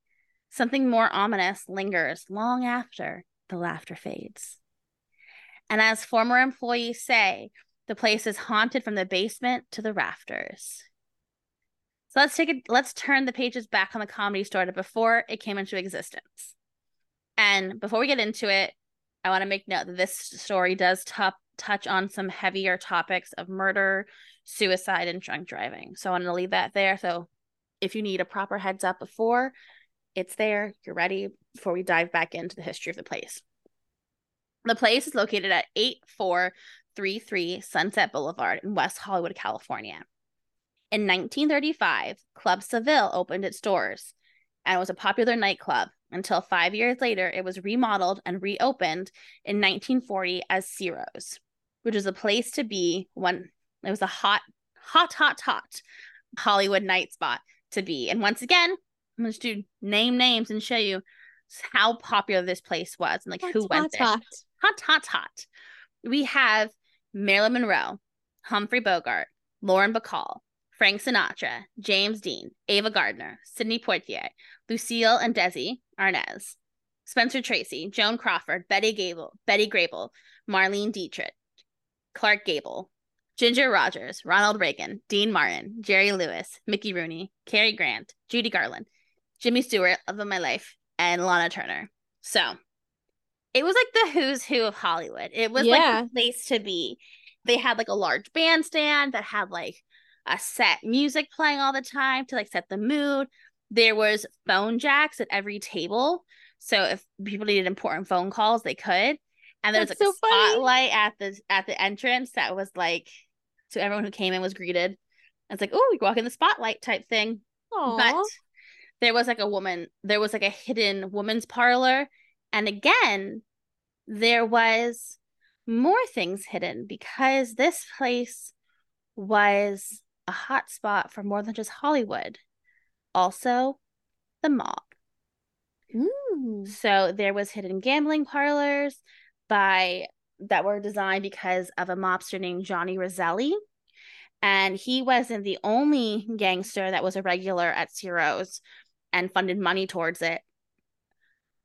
something more ominous lingers long after the laughter fades. And as former employees say, the place is haunted from the basement to the rafters. So let's take it, let's turn the pages back on the comedy store to before it came into existence. And before we get into it, I want to make note that this story does touch on some heavier topics of murder, suicide, and drunk driving. So I wanted to leave that there. So if you need a proper heads up before, it's there. You're ready before we dive back into the history of the place. The place is located at 8433 Sunset Boulevard in West Hollywood, California. In 1935, Club Seville opened its doors and was a popular nightclub until five years later it was remodeled and reopened in 1940 as Ciro's, which is a place to be when it was a hot, hot, hot, hot Hollywood night spot to be. And once again, I'm going to do name names and show you how popular this place was and like who Hot, went hot, there hot. hot, hot, hot. We have Marilyn Monroe, Humphrey Bogart, Lauren Bacall, Frank Sinatra, James Dean, Ava Gardner, Sidney Poitier, Lucille and Desi Arnaz, Spencer Tracy, Joan Crawford, Betty Gable, Betty Grable, Marlene Dietrich, Clark Gable, Ginger Rogers, Ronald Reagan, Dean Martin, Jerry Lewis, Mickey Rooney, Cary Grant, Judy Garland, Jimmy Stewart, Love of My Life, and Lana Turner. So it was like the who's who of Hollywood. It was Yeah. like the place to be. They had like a large bandstand that had like a set music playing all the time to like set the mood. There was phone jacks at every table. So if people needed important phone calls, they could. And there was like That's a so funny. spotlight at the at the entrance that was like so everyone who came in was greeted. It's like, oh, you walk in the spotlight type thing. But there was like a woman, there was like a hidden woman's parlor. And again, there was more things hidden because this place was a hot spot for more than just Hollywood. Also, the mob. So there was hidden gambling parlors by that were designed because of a mobster named Johnny Roselli. And he wasn't the only gangster that was a regular at Ciro's and funded money towards it.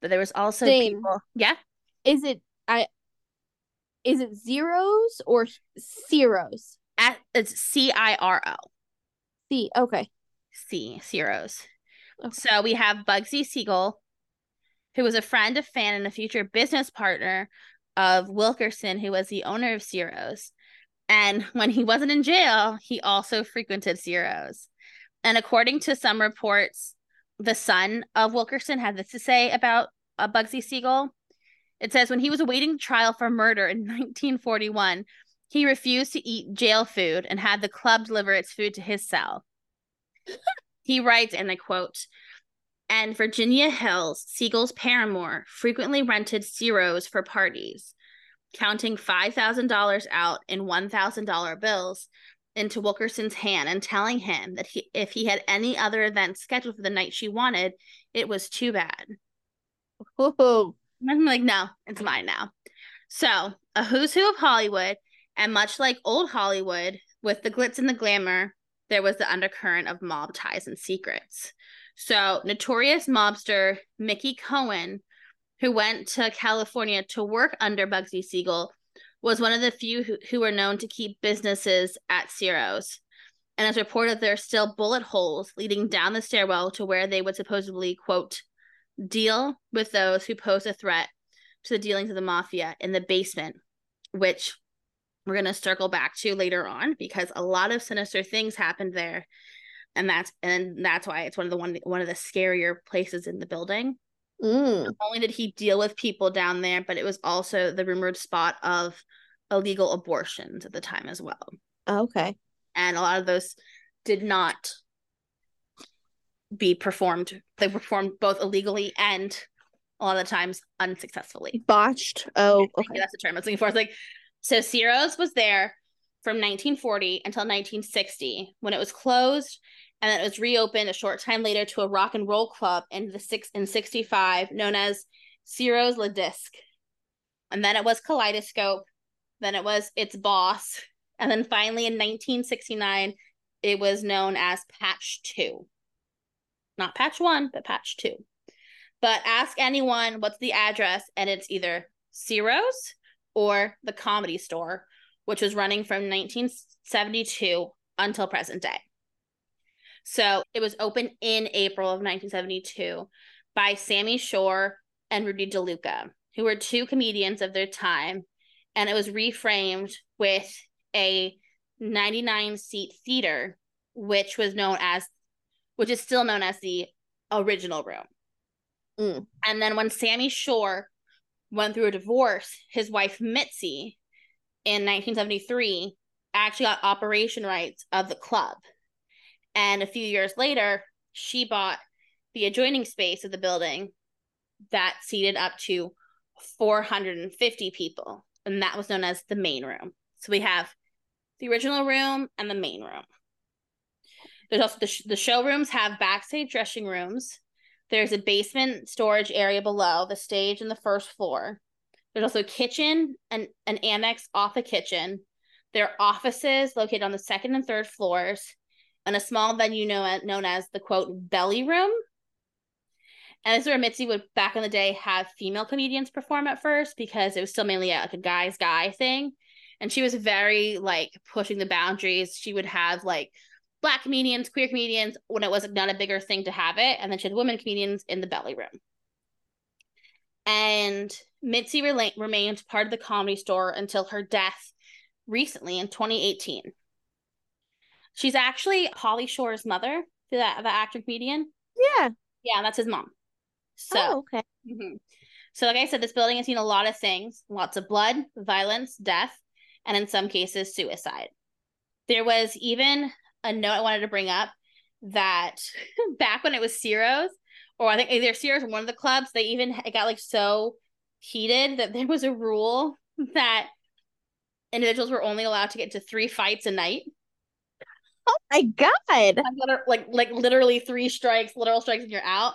But there was also Same. people. Yeah. Is it I? Is it zeros or zeros? At it's C I R O. C. Okay. C Ciro's. Okay. So we have Bugsy Siegel, who was a friend, a fan, and a future business partner of Wilkerson, who was the owner of Ciro's. And when he wasn't in jail, he also frequented Ciro's. And according to some reports, the son of Wilkerson had this to say about uh, Bugsy Siegel. It says when he was awaiting trial for murder in 1941, he refused to eat jail food and had the club deliver its food to his cell. He writes, and I quote, and Virginia Hills, Siegel's paramour, frequently rented Ciro's for parties, counting $5,000 out in $1,000 bills into Wilkerson's hand and telling him that he, if he had any other events scheduled for the night she wanted, it was too bad. Whoa. I'm like, no, it's mine now. So, a who's who of Hollywood, and much like old Hollywood, with the glitz and the glamour, there was the undercurrent of mob ties and secrets. So, notorious mobster Mickey Cohen, who went to California to work under Bugsy Siegel, was one of the few who, who were known to keep businesses at Ciro's. And it's reported there are still bullet holes leading down the stairwell to where they would supposedly, quote, deal with those who pose a threat to the dealings of the mafia in the basement, which we're going to circle back to later on because a lot of sinister things happened there and that's and that's why it's one of the one one of the scarier places in the building Mm. not only did he deal with people down there but it was also the rumored spot of illegal abortions at the time as well Okay. and a lot of those did not be performed they performed both illegally and a lot of the times unsuccessfully Botched. Oh, okay. that's the term I was looking for. It's like so Ciro's was there from 1940 until 1960 when it was closed and then it was reopened a short time later to a rock and roll club in the six in 65 known as Ciro's La Disc. And then it was Kaleidoscope, then it was its boss, and then finally in 1969 it was known as Patch 2. Not Patch 1, but Patch 2. But ask anyone what's the address and it's either Ciro's or the Comedy Store, which was running from 1972 until present day. So it was opened in April of 1972 by Sammy Shore and Rudy DeLuca, who were two comedians of their time. And it was reframed with a 99 seat theater, which was known as, which is still known as the original room. Mm. And then when Sammy Shore went through a divorce, his wife Mitzi in 1973 actually got operation rights of the club. And a few years later, she bought the adjoining space of the building that seated up to 450 people. And that was known as the main room. So we have the original room and the main room. There's also the, sh- the showrooms have backstage dressing rooms. There's a basement storage area below the stage and the first floor. There's also a kitchen and an annex off the kitchen. There are offices located on the second and third floors, and a small venue known, known as the quote belly room. And this is where Mitzi would back in the day have female comedians perform at first because it was still mainly a, like a guy's guy thing. And she was very like pushing the boundaries. She would have like black comedians, queer comedians when it was not a bigger thing to have it. And then she had women comedians in the belly room. And Mitzi rela- remained part of the comedy store until her death recently in 2018. She's actually Pauly Shore's mother, the, the actor comedian. Yeah. Yeah, that's his mom. So, oh, okay. mhm. so like I said, this building has seen a lot of things lots of blood, violence, death, and in some cases, suicide. There was even a note I wanted to bring up that back when it was Ciro's, or I think either Ciro's or one of the clubs, they even it got like so heated that there was a rule that individuals were only allowed to get to three fights a night. Oh my god. Like like literally three strikes, literal strikes, and you're out.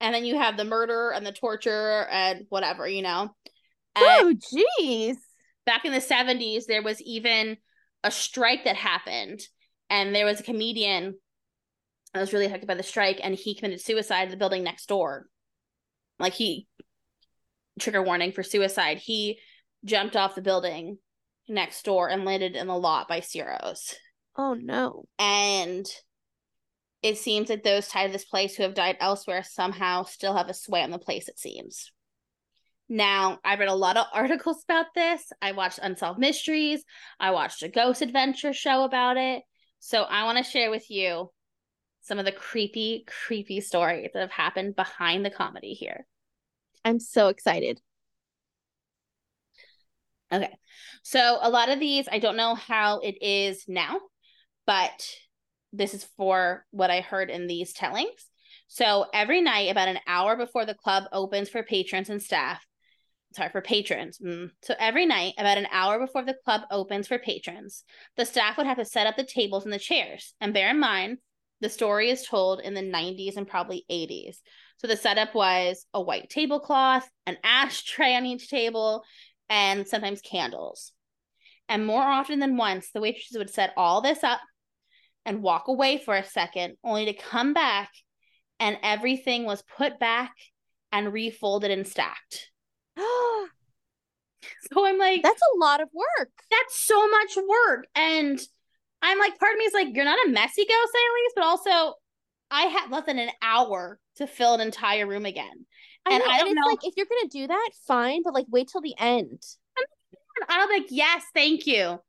And then you have the murder and the torture and whatever, you know. And Oh jeez. back in the 70s, there was even a strike that happened, and there was a comedian that was really affected by the strike, and he committed suicide in the building next door. Like he trigger warning for suicide. He jumped off the building next door and landed in the lot by Ciro's. Oh no. And it seems that those tied to this place who have died elsewhere somehow still have a sway on the place, it seems. Now, I read a lot of articles about this. I watched Unsolved Mysteries. I watched a Ghost Adventure show about it. So I want to share with you some of the creepy, creepy stories that have happened behind the comedy here. I'm so excited. Okay. So a lot of these, I don't know how it is now, but this is for what I heard in these tellings. So every night, about an hour before the club opens for patrons and staff, sorry, for patrons. Mm. So every night, about an hour before the club opens for patrons, the staff would have to set up the tables and the chairs. And bear in mind, the story is told in the 90s and probably 80s. So the setup was a white tablecloth, an ashtray on each table, and sometimes candles. And more often than once, the waitresses would set all this up and walk away for a second, only to come back and everything was put back and refolded and stacked. so I'm like, that's a lot of work. That's so much work. And I'm like, part of me is like, you're not a messy ghost, Annalise, but also I had less than an hour to fill an entire room again. I and know, I don't and know. like if you're gonna do that, fine, but like wait till the end. I'm like, yes, thank you.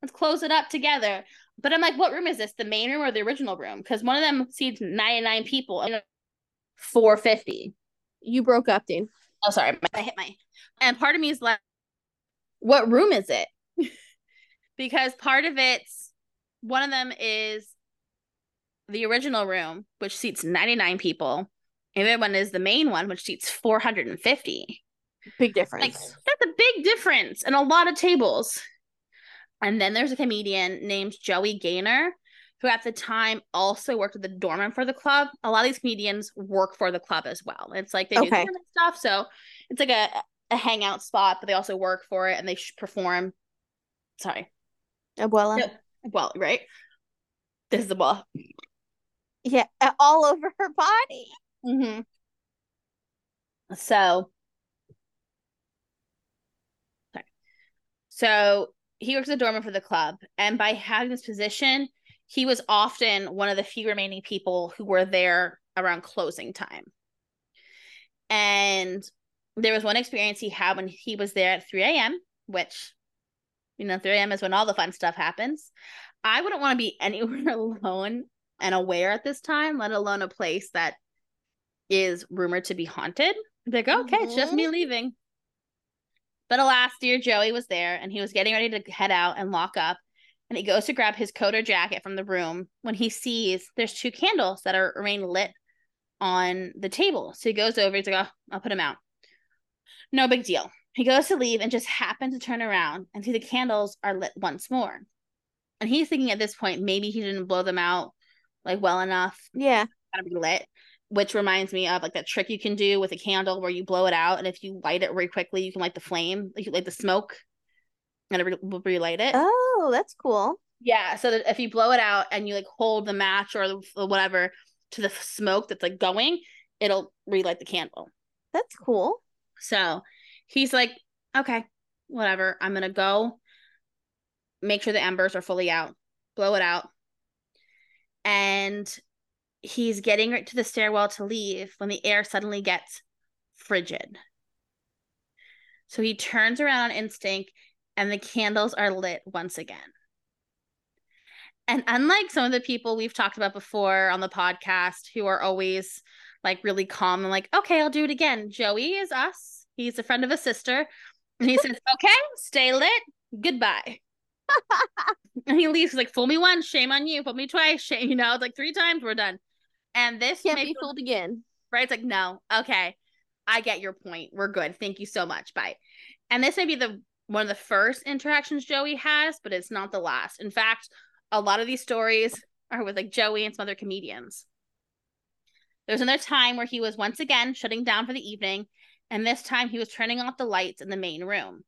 Let's close it up together. But I'm like, what room is this? The main room or the original room? Because one of them seats 99 people and 450. You broke up, Dean. Oh, sorry. I hit my. And part of me is like, what room is it? because part of it's one of them is the original room, which seats 99 people. And the other one is the main one, which seats 450. Big difference. Like, that's a big difference and a lot of tables. And then there's a comedian named Joey Gaynor, who at the time also worked at the doorman for the club. A lot of these comedians work for the club as well. It's like they okay. do stuff. So it's like a, a hangout spot, but they also work for it and they perform. Sorry. Abuela. No, well, right? This is the ball. Yeah, all over her body. Mm-hmm. So, sorry. So he works as a doorman for the club, and by having this position, he was often one of the few remaining people who were there around closing time. And there was one experience he had when he was there at 3 a.m., which, you know, 3 a.m. is when all the fun stuff happens. I wouldn't want to be anywhere alone and aware at this time, let alone a place that is rumored to be haunted. Like, okay, mm-hmm. it's just me mm-hmm. leaving. But alas, dear Joey was there and he was getting ready to head out and lock up. And he goes to grab his coat or jacket from the room when he sees there's two candles that are remain lit on the table. So he goes over, he's like, oh, I'll put them out. No big deal. He goes to leave and just happens to turn around and see the candles are lit once more. And he's thinking at this point, maybe he didn't blow them out like well enough. Yeah. Gotta be lit which reminds me of like that trick you can do with a candle where you blow it out and if you light it very quickly you can light the flame like you light the smoke and it will relight it. Oh that's cool. Yeah so that if you blow it out and you like hold the match or, whatever to the smoke that's like going it'll relight the candle. That's cool. So he's like okay whatever i'm gonna go make sure the embers are fully out blow it out. And he's getting right to the stairwell to leave when the air suddenly gets frigid. So he turns around on instinct and the candles are lit once again. And unlike some of the people we've talked about before on the podcast who are always like really calm and like, okay, I'll do it again. Joey is us. He's a friend of a sister. And he says, okay, stay lit. Goodbye. and he leaves like, fool me once, shame on you. Fool me twice, shame. You know, it's like three times, we're done. And this can't be fooled again. Right? It's like, no, okay. I get your point. We're good. Thank you so much. Bye. And this may be the one of the first interactions Joey has, but it's not the last. In fact, a lot of these stories are with like Joey and some other comedians. There was another time where he was once again shutting down for the evening, and this time he was turning off the lights in the main room.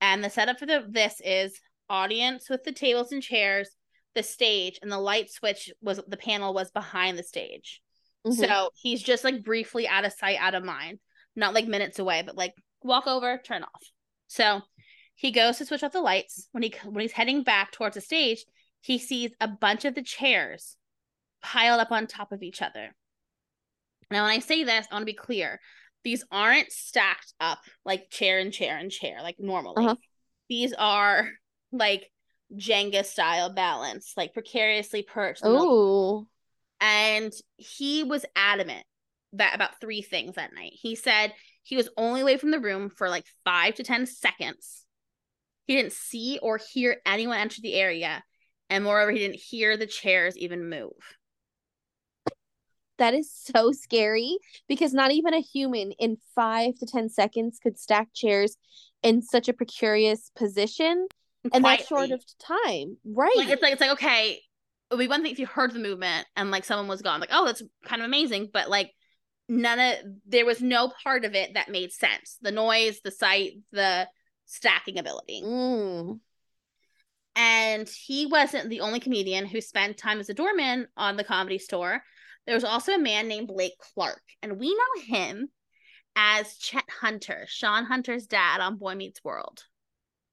And the setup for the this is audience with the tables and chairs, the stage and the light switch was the panel was behind the stage. Mm-hmm. So he's just like briefly out of sight, out of mind. Not like minutes away, but like walk over, turn off. So he goes to switch off the lights. When he when he's heading back towards the stage, he sees a bunch of the chairs piled up on top of each other. Now, when I say this, I want to be clear. these aren't stacked up like chair and chair and chair like normally. Uh-huh. These are like Jenga style balance, like precariously perched. Oh. and he was adamant that about three things that night. He said he was only away from the room for like five to 10 seconds. He didn't see or hear anyone enter the area. And moreover, he didn't hear the chairs even move. That is so scary because not even a human in five to 10 seconds could stack chairs in such a precarious position in that short of time. Right. like it's like it's like okay it would be one thing if you heard the movement and like someone was gone like oh that's kind of amazing but like none of there was no part of it that made sense the noise the sight the stacking ability Mm. and he wasn't the only comedian who spent time as a doorman on the comedy store there was also a man named blake clark and we know him as chet hunter shawn hunter's dad on boy meets world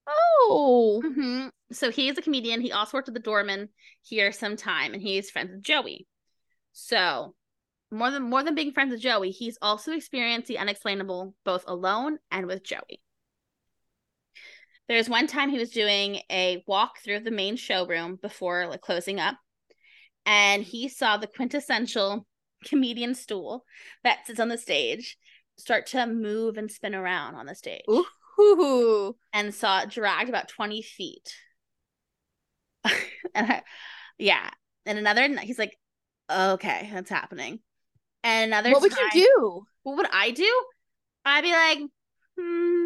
Oh. hmm So is a comedian. He also worked at the doorman here some time, and he's friends with Joey. So more than more than being friends with Joey, he's also experienced the unexplainable both alone and with Joey. There's one time he was doing a walk through the main showroom before like closing up, and he saw the quintessential comedian stool that sits on the stage start to move and spin around on the stage Ooh. and saw it dragged about 20 feet. and I, yeah. And another, he's like, okay, that's happening. And another What would you do? What would I do? I'd be like, hmm,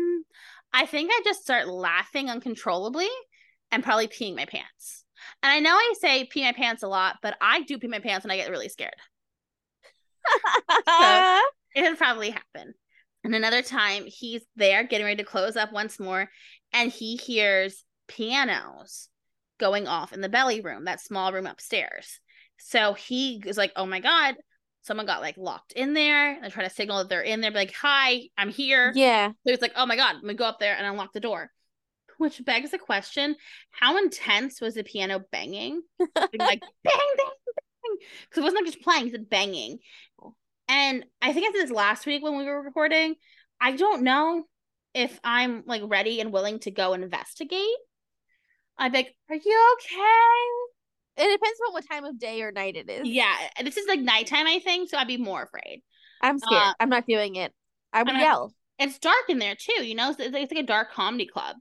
I think I'd just start laughing uncontrollably and probably peeing my pants. And I know I say pee my pants a lot, but I do pee my pants when I get really scared. It would probably happen. And another time, he's there getting ready to close up once more, and he hears pianos going off in the belly room, that small room upstairs. So he is like, "Oh my god, someone got like locked in there." They're to signal that they're in there, be like, "Hi, I'm here." yeah. So he's like, "Oh my god, I'm gonna go up there and unlock the door." Which begs the question: How intense was the piano banging? Like bang, bang, bang, because it wasn't like just playing; said banging. And I think I said this last week when we were recording. I don't know if I'm like ready and willing to go investigate. I'd be like, "Are you okay?" It depends on what time of day or night it is. Yeah, this is like nighttime, I think, so I'd be more afraid. I'm scared. Uh, I'm not doing it. I would yell. it's dark in there too, you know. It's, it's like a dark comedy club.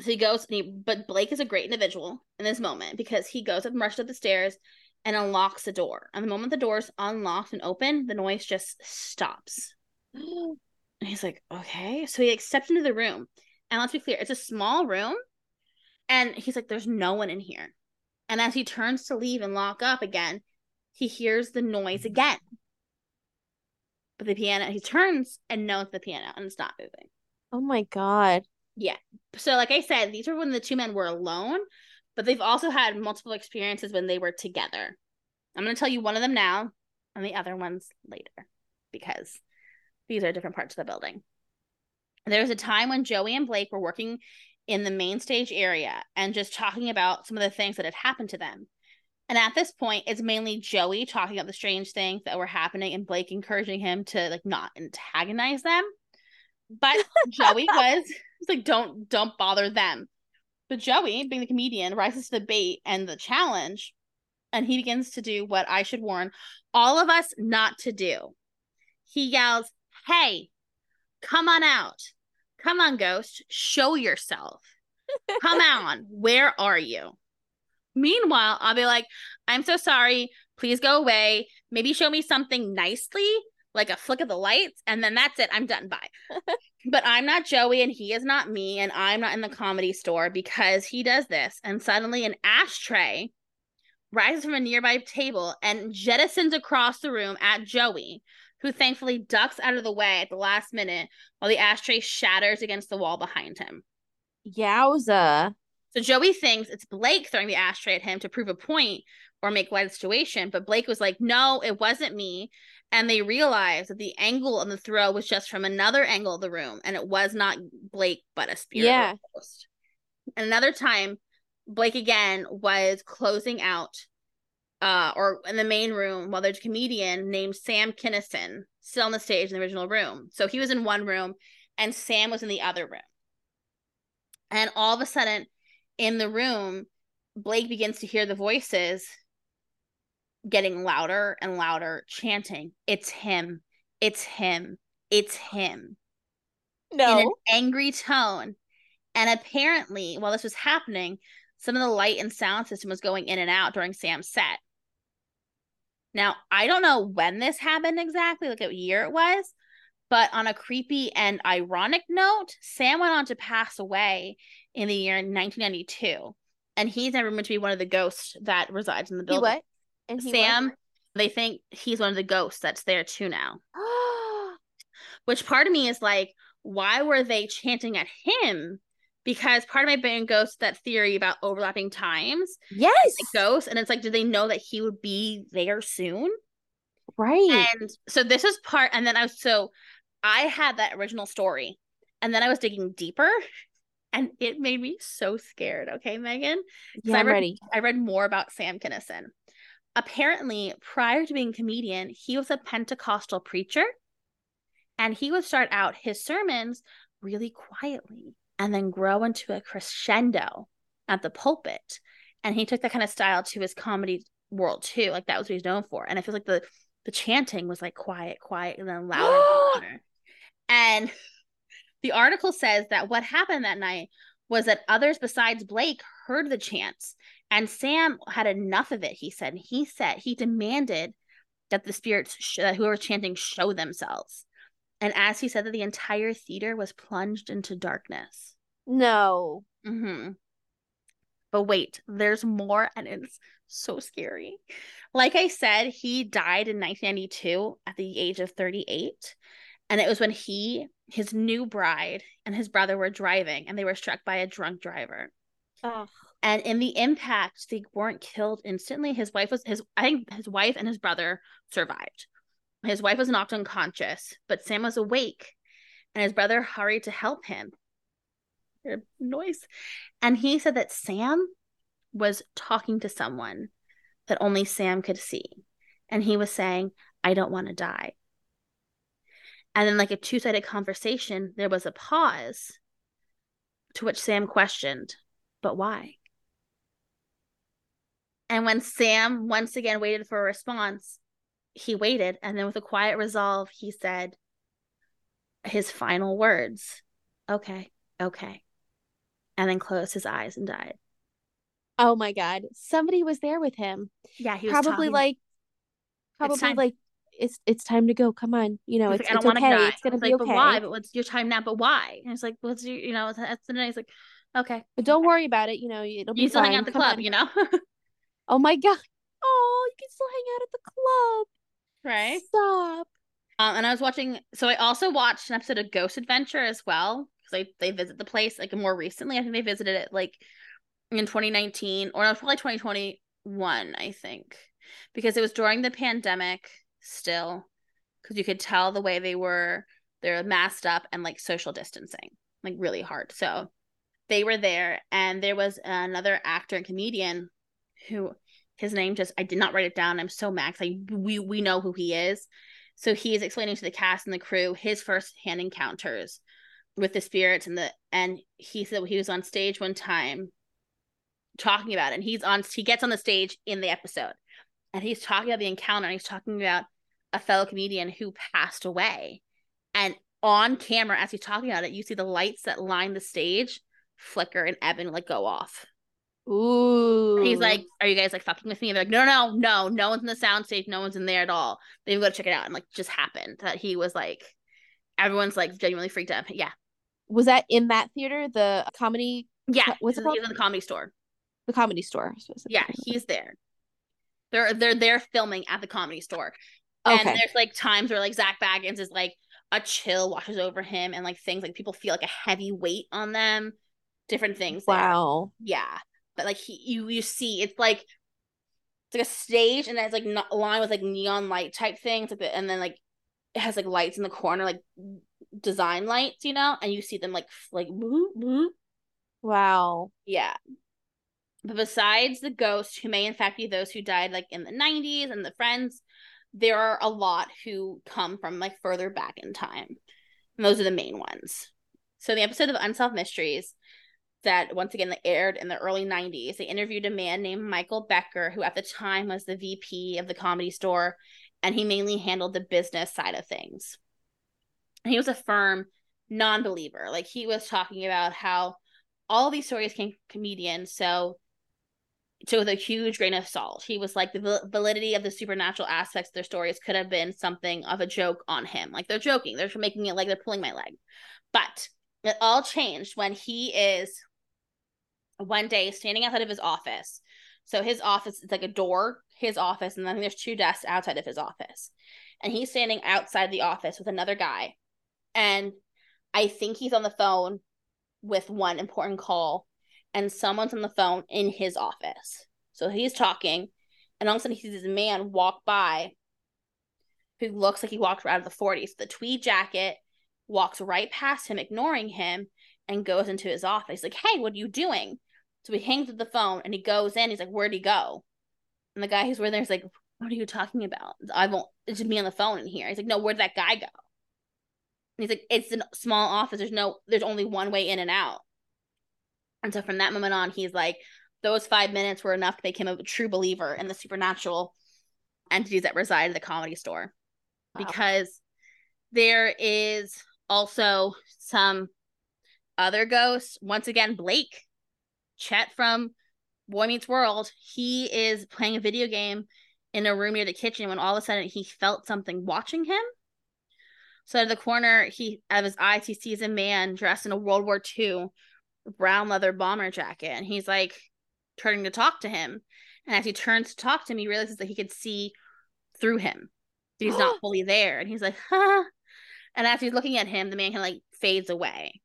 So he goes, and he, but Blake is a great individual in this moment because he goes up and rushes up the stairs and unlocks the door. And the moment the door's unlocked and open, the noise just stops. And he's like, okay. So he like, steps into the room. And let's be clear, it's a small room. And he's like, there's no one in here. And as he turns to leave and lock up again, he hears the noise mm-hmm. again. But the piano, he turns and notes the piano and it's not moving. Oh my god. Yeah. So, like I said, these were when the two men were alone, but they've also had multiple experiences when they were together. I'm going to tell you one of them now and the other ones later because these are different parts of the building. There was a time when Joey and Blake were working in the main stage area and just talking about some of the things that had happened to them. And at this point, it's mainly Joey talking about the strange things that were happening and Blake encouraging him to like not antagonize them. But Joey was He's like, don't don't bother them. But Joey, being the comedian, rises to the bait and the challenge, and he begins to do what I should warn all of us not to do. He yells, Hey, come on out. Come on, ghost. Show yourself. Come on. Where are you? Meanwhile, I'll be like, I'm so sorry. Please go away. Maybe show me something nicely, like a flick of the lights, and then that's it. I'm done. Bye. but I'm not Joey and he is not me and I'm not in the comedy store because he does this and suddenly an ashtray rises from a nearby table and jettisons across the room at Joey who thankfully ducks out of the way at the last minute while the ashtray shatters against the wall behind him. Yowza. So Joey thinks it's Blake throwing the ashtray at him to prove a point or make light of the situation, but Blake was like, "No, it wasn't me." And they realized that the angle of the throw was just from another angle of the room, and it was not Blake, but a spirit. Yeah. And another time, Blake again was closing out uh, or in the main room while there's a comedian named Sam Kinison still on the stage in the original room. So he was in one room and Sam was in the other room. And all of a sudden, in the room, Blake begins to hear the voices getting louder and louder, chanting, It's him, it's him, it's him. No. In an angry tone. And apparently, while this was happening, some of the light and sound system was going in and out during Sam's set. Now, I don't know when this happened exactly, like what year it was, but on a creepy and ironic note, Sam went on to pass away in the year 1992. And he's never meant to be one of the ghosts that resides in the He building. what? And he Sam, they think he's one of the ghosts that's there too now. Which part of me is like, why were they chanting at him? Because part of my brain goes to that theory about overlapping times, yes. like ghosts, and it's like, did they know that he would be there soon? right. And so this is part, and then I was so I had that original story, and then I was digging deeper, and it made me so scared. Okay, Megan, yeah, I read- ready. I read more about Sam Kinison. Apparently, prior to being a comedian, he was a Pentecostal preacher, and he would start out his sermons really quietly and then grow into a crescendo at the pulpit. And he took that kind of style to his comedy world too. Like that was what he's known for. And I feel like the the chanting was like quiet, quiet, and then louder and louder. And the article says that what happened that night was that others besides Blake heard the chants, and Sam had enough of it. He said. He said he demanded that the spirits, sh- that whoever chanting, show themselves. And as he said that the entire theater was plunged into darkness. No. Mm-hmm. But wait, there's more, and it's so scary. Like I said, he died in 1992 at the age of 38. And it was when he, his new bride, and his brother were driving, and they were struck by a drunk driver. Oh. And in the impact, they weren't killed instantly. His wife was his I think his wife and his brother survived. His wife was knocked unconscious, but Sam was awake, and his brother hurried to help him. Noise. And he said that Sam was talking to someone that only Sam could see. And he was saying, I don't want to die. And then, like a two sided conversation, there was a pause to which Sam questioned, But why? And when Sam once again waited for a response, he waited. And then, with a quiet resolve, he said his final words, Okay, okay. And then closed his eyes and died. Oh my god. Somebody was there with him. Yeah, he was Probably like probably time. like it's it's time to go. Come on. You know, it's, like, I it's don't okay. die. It's gonna It's be like, okay. But why? But what's your time now? But why? And it's like, what's your, you know, that's the night. He's like, okay. But don't worry about it. You know, it'll be You still fine. hang out at the Come club, on. you know? Oh my god. Oh, you can still hang out at the club. Right. Stop. Um, and I was watching. So I also watched an episode of Ghost Adventure as well because they they visit the place like more recently. I think they visited it like in 2019 or no, probably 2021. I think because it was during the pandemic still because you could tell the way they were they're masked up and like social distancing like really hard. So they were there and there was another actor and comedian who his name just I did not write it down. I'm so max. I we we know who he is. So he is explaining to the cast and the crew his first hand encounters with the spirits and the and he said he was on stage one time talking about it. And he's on he gets on the stage in the episode and he's talking about the encounter and he's talking about a fellow comedian who passed away. And on camera, as he's talking about it, you see the lights that line the stage flicker and ebb and like go off. Ooh. He's like, "Are you guys like fucking with me?" And they're like, "No, no, no, no one's in the soundstage. No one's in there at all." They've got to check it out, and like, just happened that he was like, everyone's like genuinely freaked out. Yeah, was that in that theater? The comedy yeah. What's it called? he's in the comedy store. the comedy store. Yeah, he's there. They're they're they're filming at the comedy store, and there's like times where like Zak Bagans is like a chill washes over him, and like things like people feel like a heavy weight on them, different things. there. Wow. yeah but like he you you see it's like it's like a stage and it's like not aligned with like neon light type things like the, and then like it has like lights in the corner like design lights you know and you see them like like. Wow. yeah But besides the ghosts, who may in fact be those who died like in the 90s and the friends, there are a lot who come from like further back in time. And those are the main ones. So the episode of Unsolved Mysteries that once again aired in the early 90s, they interviewed a man named Michael Becker, who at the time was the VP of the comedy store, and he mainly handled the business side of things. He was a firm non-believer. Like he was talking about how all these stories came comedians, so to with a huge grain of salt. He was like the validity of the supernatural aspects of their stories could have been something of a joke on him. Like they're joking, they're making it like they're pulling my leg. But it all changed when he is one day standing outside of his office. So his office is like a door, his office, and then there's two desks outside of his office. And he's standing outside the office with another guy. And I think he's on the phone with one important call and someone's on the phone in his office. So he's talking, and all of a sudden he sees this man walk by who looks like he walked of the 40s. The tweed jacket walks right past him, ignoring him, and goes into his office. Like, Hey, what are you doing? So he hangs up the phone and he goes in. He's like, Where'd he go? And the guy who's with there is like, What are you talking about? I won't, it's just me on the phone in here. He's like, No, where'd that guy go? And he's like, It's a small office. There's no, there's only one way in and out. And so from that moment on, he's like, those five minutes were enough to make him a true believer in the supernatural entities that reside in the comedy store. Wow. Because there is also some other ghosts. Once again, Blake, Chet from Boy Meets World, he is playing a video game in a room near the kitchen when all of a sudden he felt something watching him. So out of the corner, he out of his eyes, he sees a man dressed in a World War II brown leather bomber jacket and he's like turning to talk to him. And as he turns to talk to him he realizes that he could see through him he's not fully there and he's like huh? And as he's looking at him the man kind of like fades away.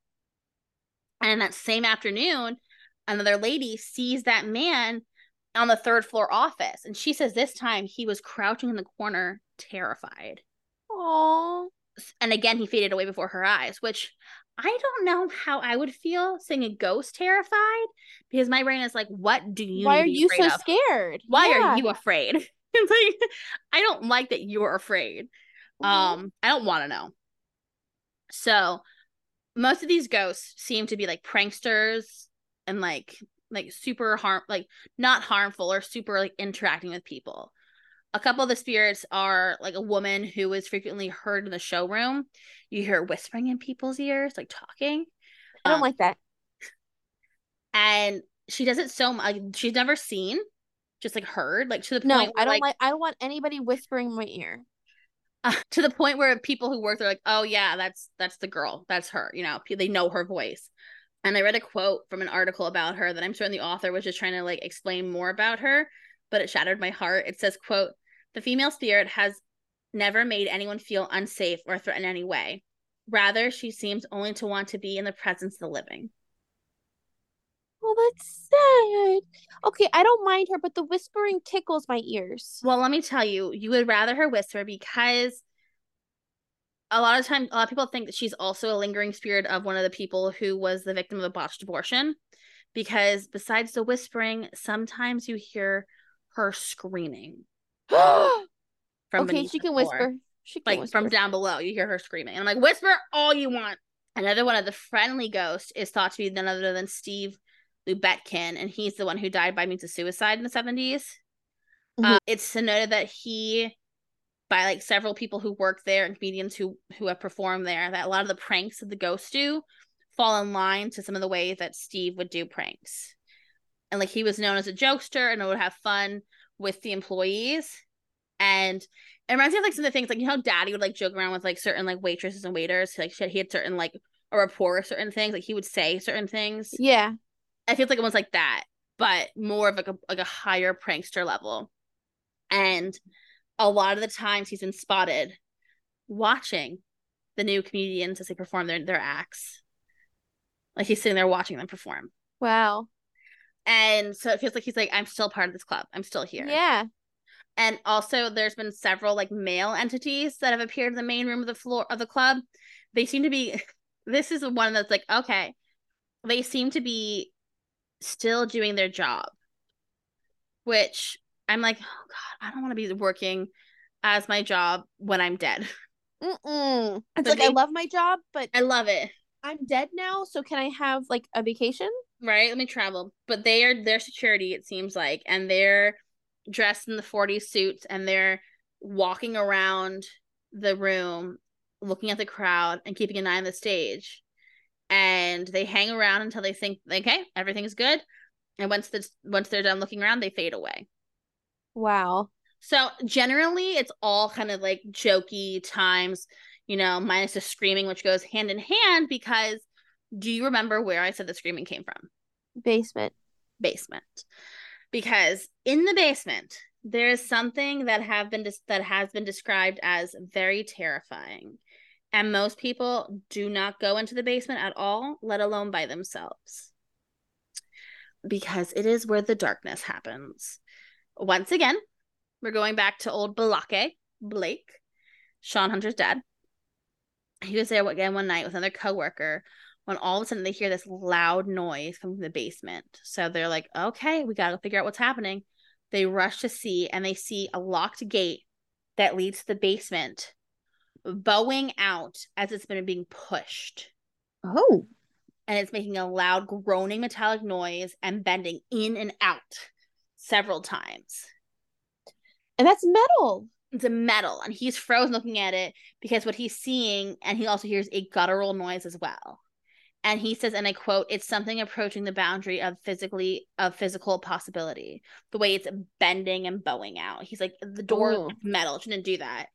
And that same afternoon another lady sees that man on the third floor office and she says this time he was crouching in the corner terrified oh and again he faded away before her eyes which I don't know how I would feel seeing a ghost terrified because my brain is like, what do you? Why are you so of? scared? Why yeah. are you afraid? it's like I don't like that you're afraid. Mm-hmm. Um, I don't want to know. So most of these ghosts seem to be like pranksters and like like super harm like not harmful or super like interacting with people a couple of the spirits are like a woman who is frequently heard in the showroom. You hear whispering in people's ears, like talking. I don't um, like that. And she does it so much. Like, she's never seen, just like heard, like to the point. No, I don't like, like. I don't want anybody whispering in my ear. Uh, to the point where people who work there are like, oh yeah, that's that's the girl, that's her. You know, they know her voice. And I read a quote from an article about her that I'm sure the author was just trying to like explain more about her, but it shattered my heart. It says, "quote the female spirit has never made anyone feel unsafe or threatened in any way. Rather, she seems only to want to be in the presence of the living. Well, that's sad. Okay, I don't mind her, but the whispering tickles my ears. Well, let me tell you, you would rather her whisper because a lot of times, a lot of people think that she's also a lingering spirit of one of the people who was the victim of a botched abortion. Because besides the whispering, sometimes you hear her screaming. from okay, she can whisper. She can like whisper. from down below, you hear her screaming. And I'm like, whisper all you want. Another one of the friendly ghosts is thought to be none other than Steve Lubetkin, and he's the one who died by means of suicide in the 70s. Mm-hmm. Uh, it's noted that he, by like several people who work there and comedians who who have performed there, that a lot of the pranks that the ghosts do fall in line to some of the ways that Steve would do pranks. And like he was known as a jokester and would have fun with the employees. And it reminds me of like some of the things like you know how daddy would like joke around with like certain like waitresses and waiters. Like he had certain like a rapport of certain things. Like he would say certain things. Yeah. I feel like it was like that, but more of like a like a higher prankster level. And a lot of the times he's been spotted watching the new comedians as they perform their their acts. Like he's sitting there watching them perform. Wow. And so it feels like he's like, I'm still part of this club. I'm still here. Yeah. And also there's been several like male entities that have appeared in the main room of the floor of the club. They seem to be this is the one that's like, okay. They seem to be still doing their job. which I'm like, oh God, I don't want to be working as my job when I'm dead. Mm-mm. It's like I love my job, but I love it. I'm dead now, so can I have like a vacation? Right? Let me travel. But they are their security, it seems like, and they're dressed in the 40s suits and they're walking around the room, looking at the crowd and keeping an eye on the stage. And they hang around until they think, okay, everything's good. And once the once they're done looking around, they fade away. Wow. So generally, it's all kind of like jokey times, you know, minus the screaming, which goes hand in hand. Because do you remember where I said the screaming came from? Basement. Basement. Because in the basement, there is something that have been des- that has been described as very terrifying, and most people do not go into the basement at all, let alone by themselves, because it is where the darkness happens. Once again, we're going back to old Balake, Blake, Shawn Hunter's dad. He was there again one night with another coworker when all of a sudden they hear this loud noise coming from the basement. So they're like, okay, we gotta figure out what's happening. They rush to see and they see a locked gate that leads to the basement bowing out as it's been being pushed. Oh. And it's making a loud groaning metallic noise and bending in and out several times. And that's metal. It's a metal, and he's frozen looking at it because what he's seeing, and he also hears a guttural noise as well. And he says, and I quote, "It's something approaching the boundary of physically of physical possibility. The way it's bending and bowing out." He's like, "The door Ooh. metal shouldn't do that."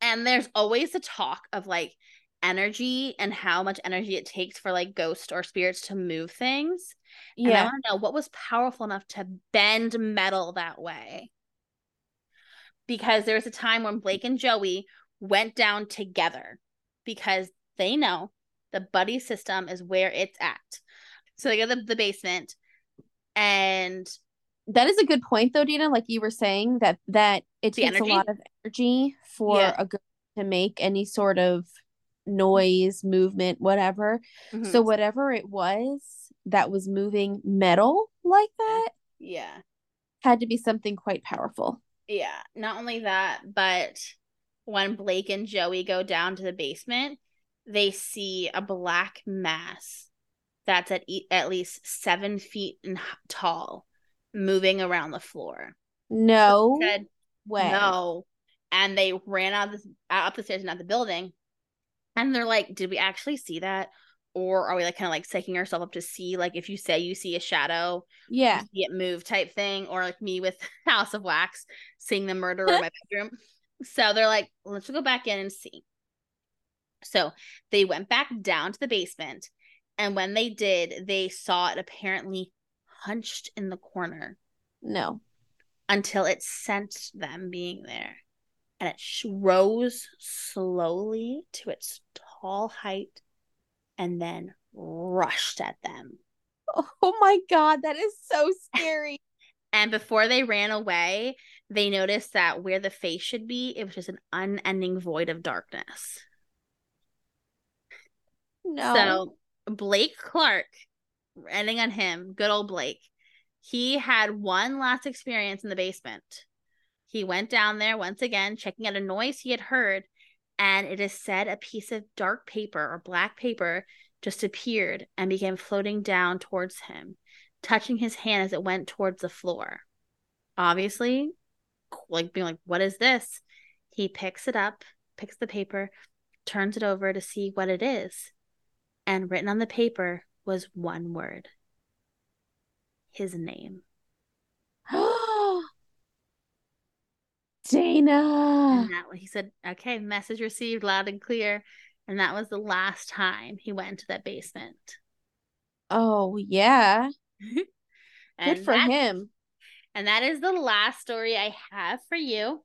And there's always the talk of like energy and how much energy it takes for like ghosts or spirits to move things. And I Yeah. want to know what was powerful enough to bend metal that way. Because there was a time when Blake and Joey went down together because they know the buddy system is where it's at. So they go to the, the basement and That is a good point though, Dana. Like you were saying, that that it takes energy? a lot of energy for Yeah. a ghost to make any sort of noise, movement, whatever. Mhm. So whatever it was that was moving metal like that yeah. had to be something quite powerful. Yeah, not only that, but when Blake and Joey go down to the basement, they see a black mass that's at e- at least seven feet in, h- tall, moving around the floor. No Said way. no, and they ran out of the, out up the stairs and out the building, and they're like, "Did we actually see that?" Or are we like kind of like psyching ourselves up to see like if you say you see a shadow, Yeah. see it move type thing, or like me with House of Wax seeing the murderer in my bedroom. So they're like, let's go back in and see. So they went back down to the basement, and when they did, they saw it apparently hunched in the corner No. until it sensed them being there. And it rose slowly to its tall height and then rushed at them. Oh my god, that is so scary. And before they ran away, they noticed that where the face should be, it was just an unending void of darkness. No. So Blake Clark, ending on him, good old Blake, he had one last experience in the basement. He went down there once again, checking out a noise he had heard, and it is said a piece of dark paper or black paper just appeared and began floating down towards him, touching his hand as it went towards the floor. Obviously, like being like, What is this? He picks it up, picks the paper, turns it over to see what it is and written on the paper was one word his name. Dana. And that he said, okay, message received loud and clear. And that was the last time he went into that basement. Oh yeah. Good for that- him. And that is the last story I have for you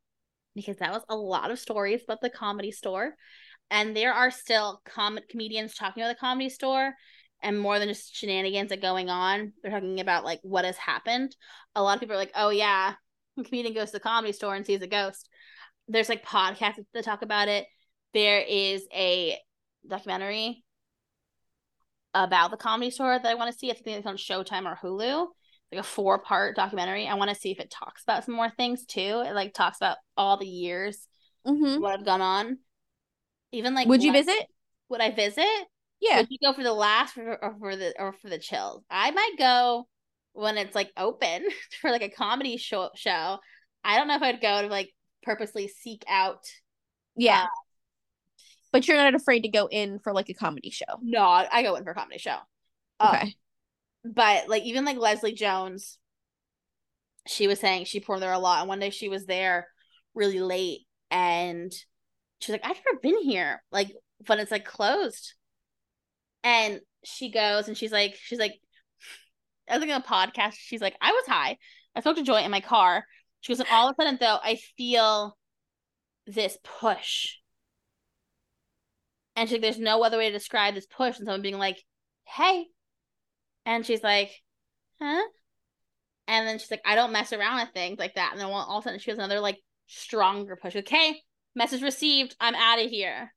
because that was a lot of stories about the comedy store. And there are still com- comedians talking about the comedy store and more than just shenanigans that going on. They're talking about like what has happened. A lot of people are like, oh, yeah, comedian goes to the comedy store and sees a ghost. There's like podcasts that talk about it. There is a documentary about the comedy store that I want to see. I think it's on Showtime or Hulu like a four part documentary. I want to see if it talks about some more things too. It like talks about all the years Mm-hmm. what have gone on. Even like Would you visit? Would I visit? Yeah. Would you go for the last or, or for the or for the chills? I might go when it's like open for like a comedy show show. I don't know if I'd go to like purposely seek out. Yeah. Uh, but you're not afraid to go in for like a comedy show. No, I go in for a comedy show. Uh, Okay. but like even like Leslie Jones, she was saying she poured there a lot, and one day she was there really late, and she's like, "I've never been here, like, but it's like closed." And she goes, and she's like, she's like, I was like on a podcast. She's like, I was high. I smoked a joint in my car. She goes, and all of a sudden though, I feel this push. And she's like, there's no other way to describe this push than someone being like, hey. And she's like, huh? And then she's like, I don't mess around with things like that. And then all of a sudden she has another like stronger push. Okay, message received. I'm out of here.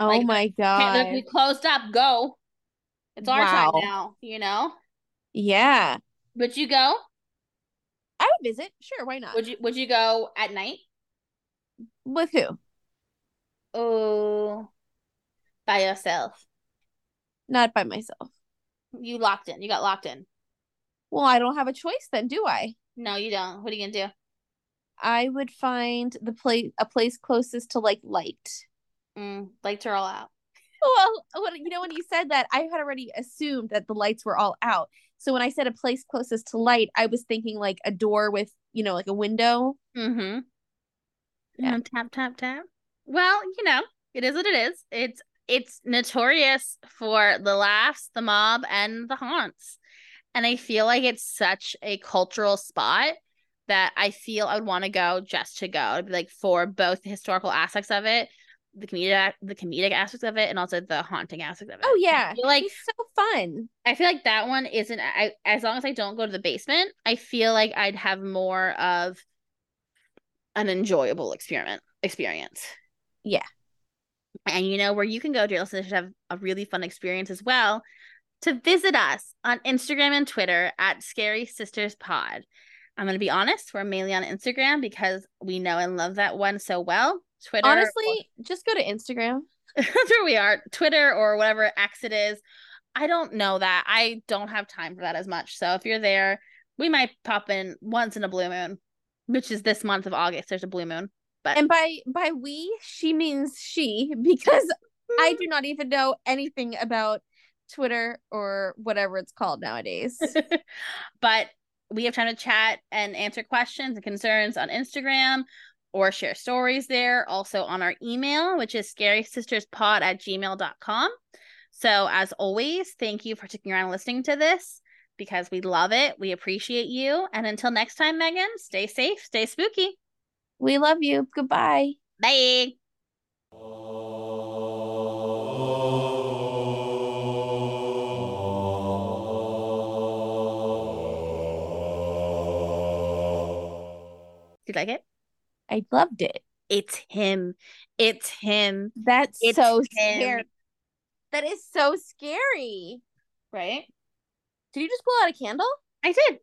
Oh Like, my god. we closed up. Go. It's our Wow. time now, you know? Yeah. Would you go? I would visit. Sure, why not? Would you would you go at night? With who? Oh by yourself. Not by myself. You locked in. You got locked in. Well, I don't have a choice then, do I? No, you don't. What are you gonna do? I would find the place a place closest to like light. Mm, lights are all out. Well, when, you know, when you said that, I had already assumed that the lights were all out. So when I said a place closest to light, I was thinking like a door with, you know, like a window. Mm-hmm. Yeah. Yeah. Tap tap tap. Well, you know, it is what it is. It's it's notorious for the laughs, the mob, and the haunts. And I feel like it's such a cultural spot that I feel I would want to go just to go, like for both the historical aspects of it, the comedic the comedic aspects of it, and also the haunting aspects of it. Oh yeah, like it's so fun. I feel like that one isn't. I as long as I don't go to the basement, I feel like I'd have more of an enjoyable experiment experience. Yeah. And you know where you can go, dear listeners, to have a really fun experience as well. To visit us on Instagram and Twitter at Scary Sisters Pod. I'm gonna be honest, we're mainly on Instagram because we know and love that one so well. Twitter, Honestly, just go to Instagram. that's where we are. Twitter or whatever X it is. I don't know that. I don't have time for that as much. So if you're there, we might pop in once in a blue moon, which is this month of August. There's a blue moon. But And by by we, she means she because I do not even know anything about Twitter or whatever it's called nowadays. but we have time to chat and answer questions and concerns on Instagram or share stories there. Also on our email, which is scary sisters scarysisterspod at gmail.com. So as always, thank you for sticking around and listening to this because we love it. We appreciate you. And until next time, Megan, stay safe, stay spooky. we love you. Goodbye. Bye. Do you like it? I loved it. It's him. It's him. That's It's so him. scary. That is so scary. Right? Did you just pull out a candle? I did.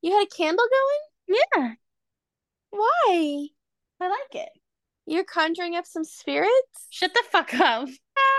You had a candle going? Yeah. Why? I like it. You're conjuring up some spirits? Shut the fuck up. Ah.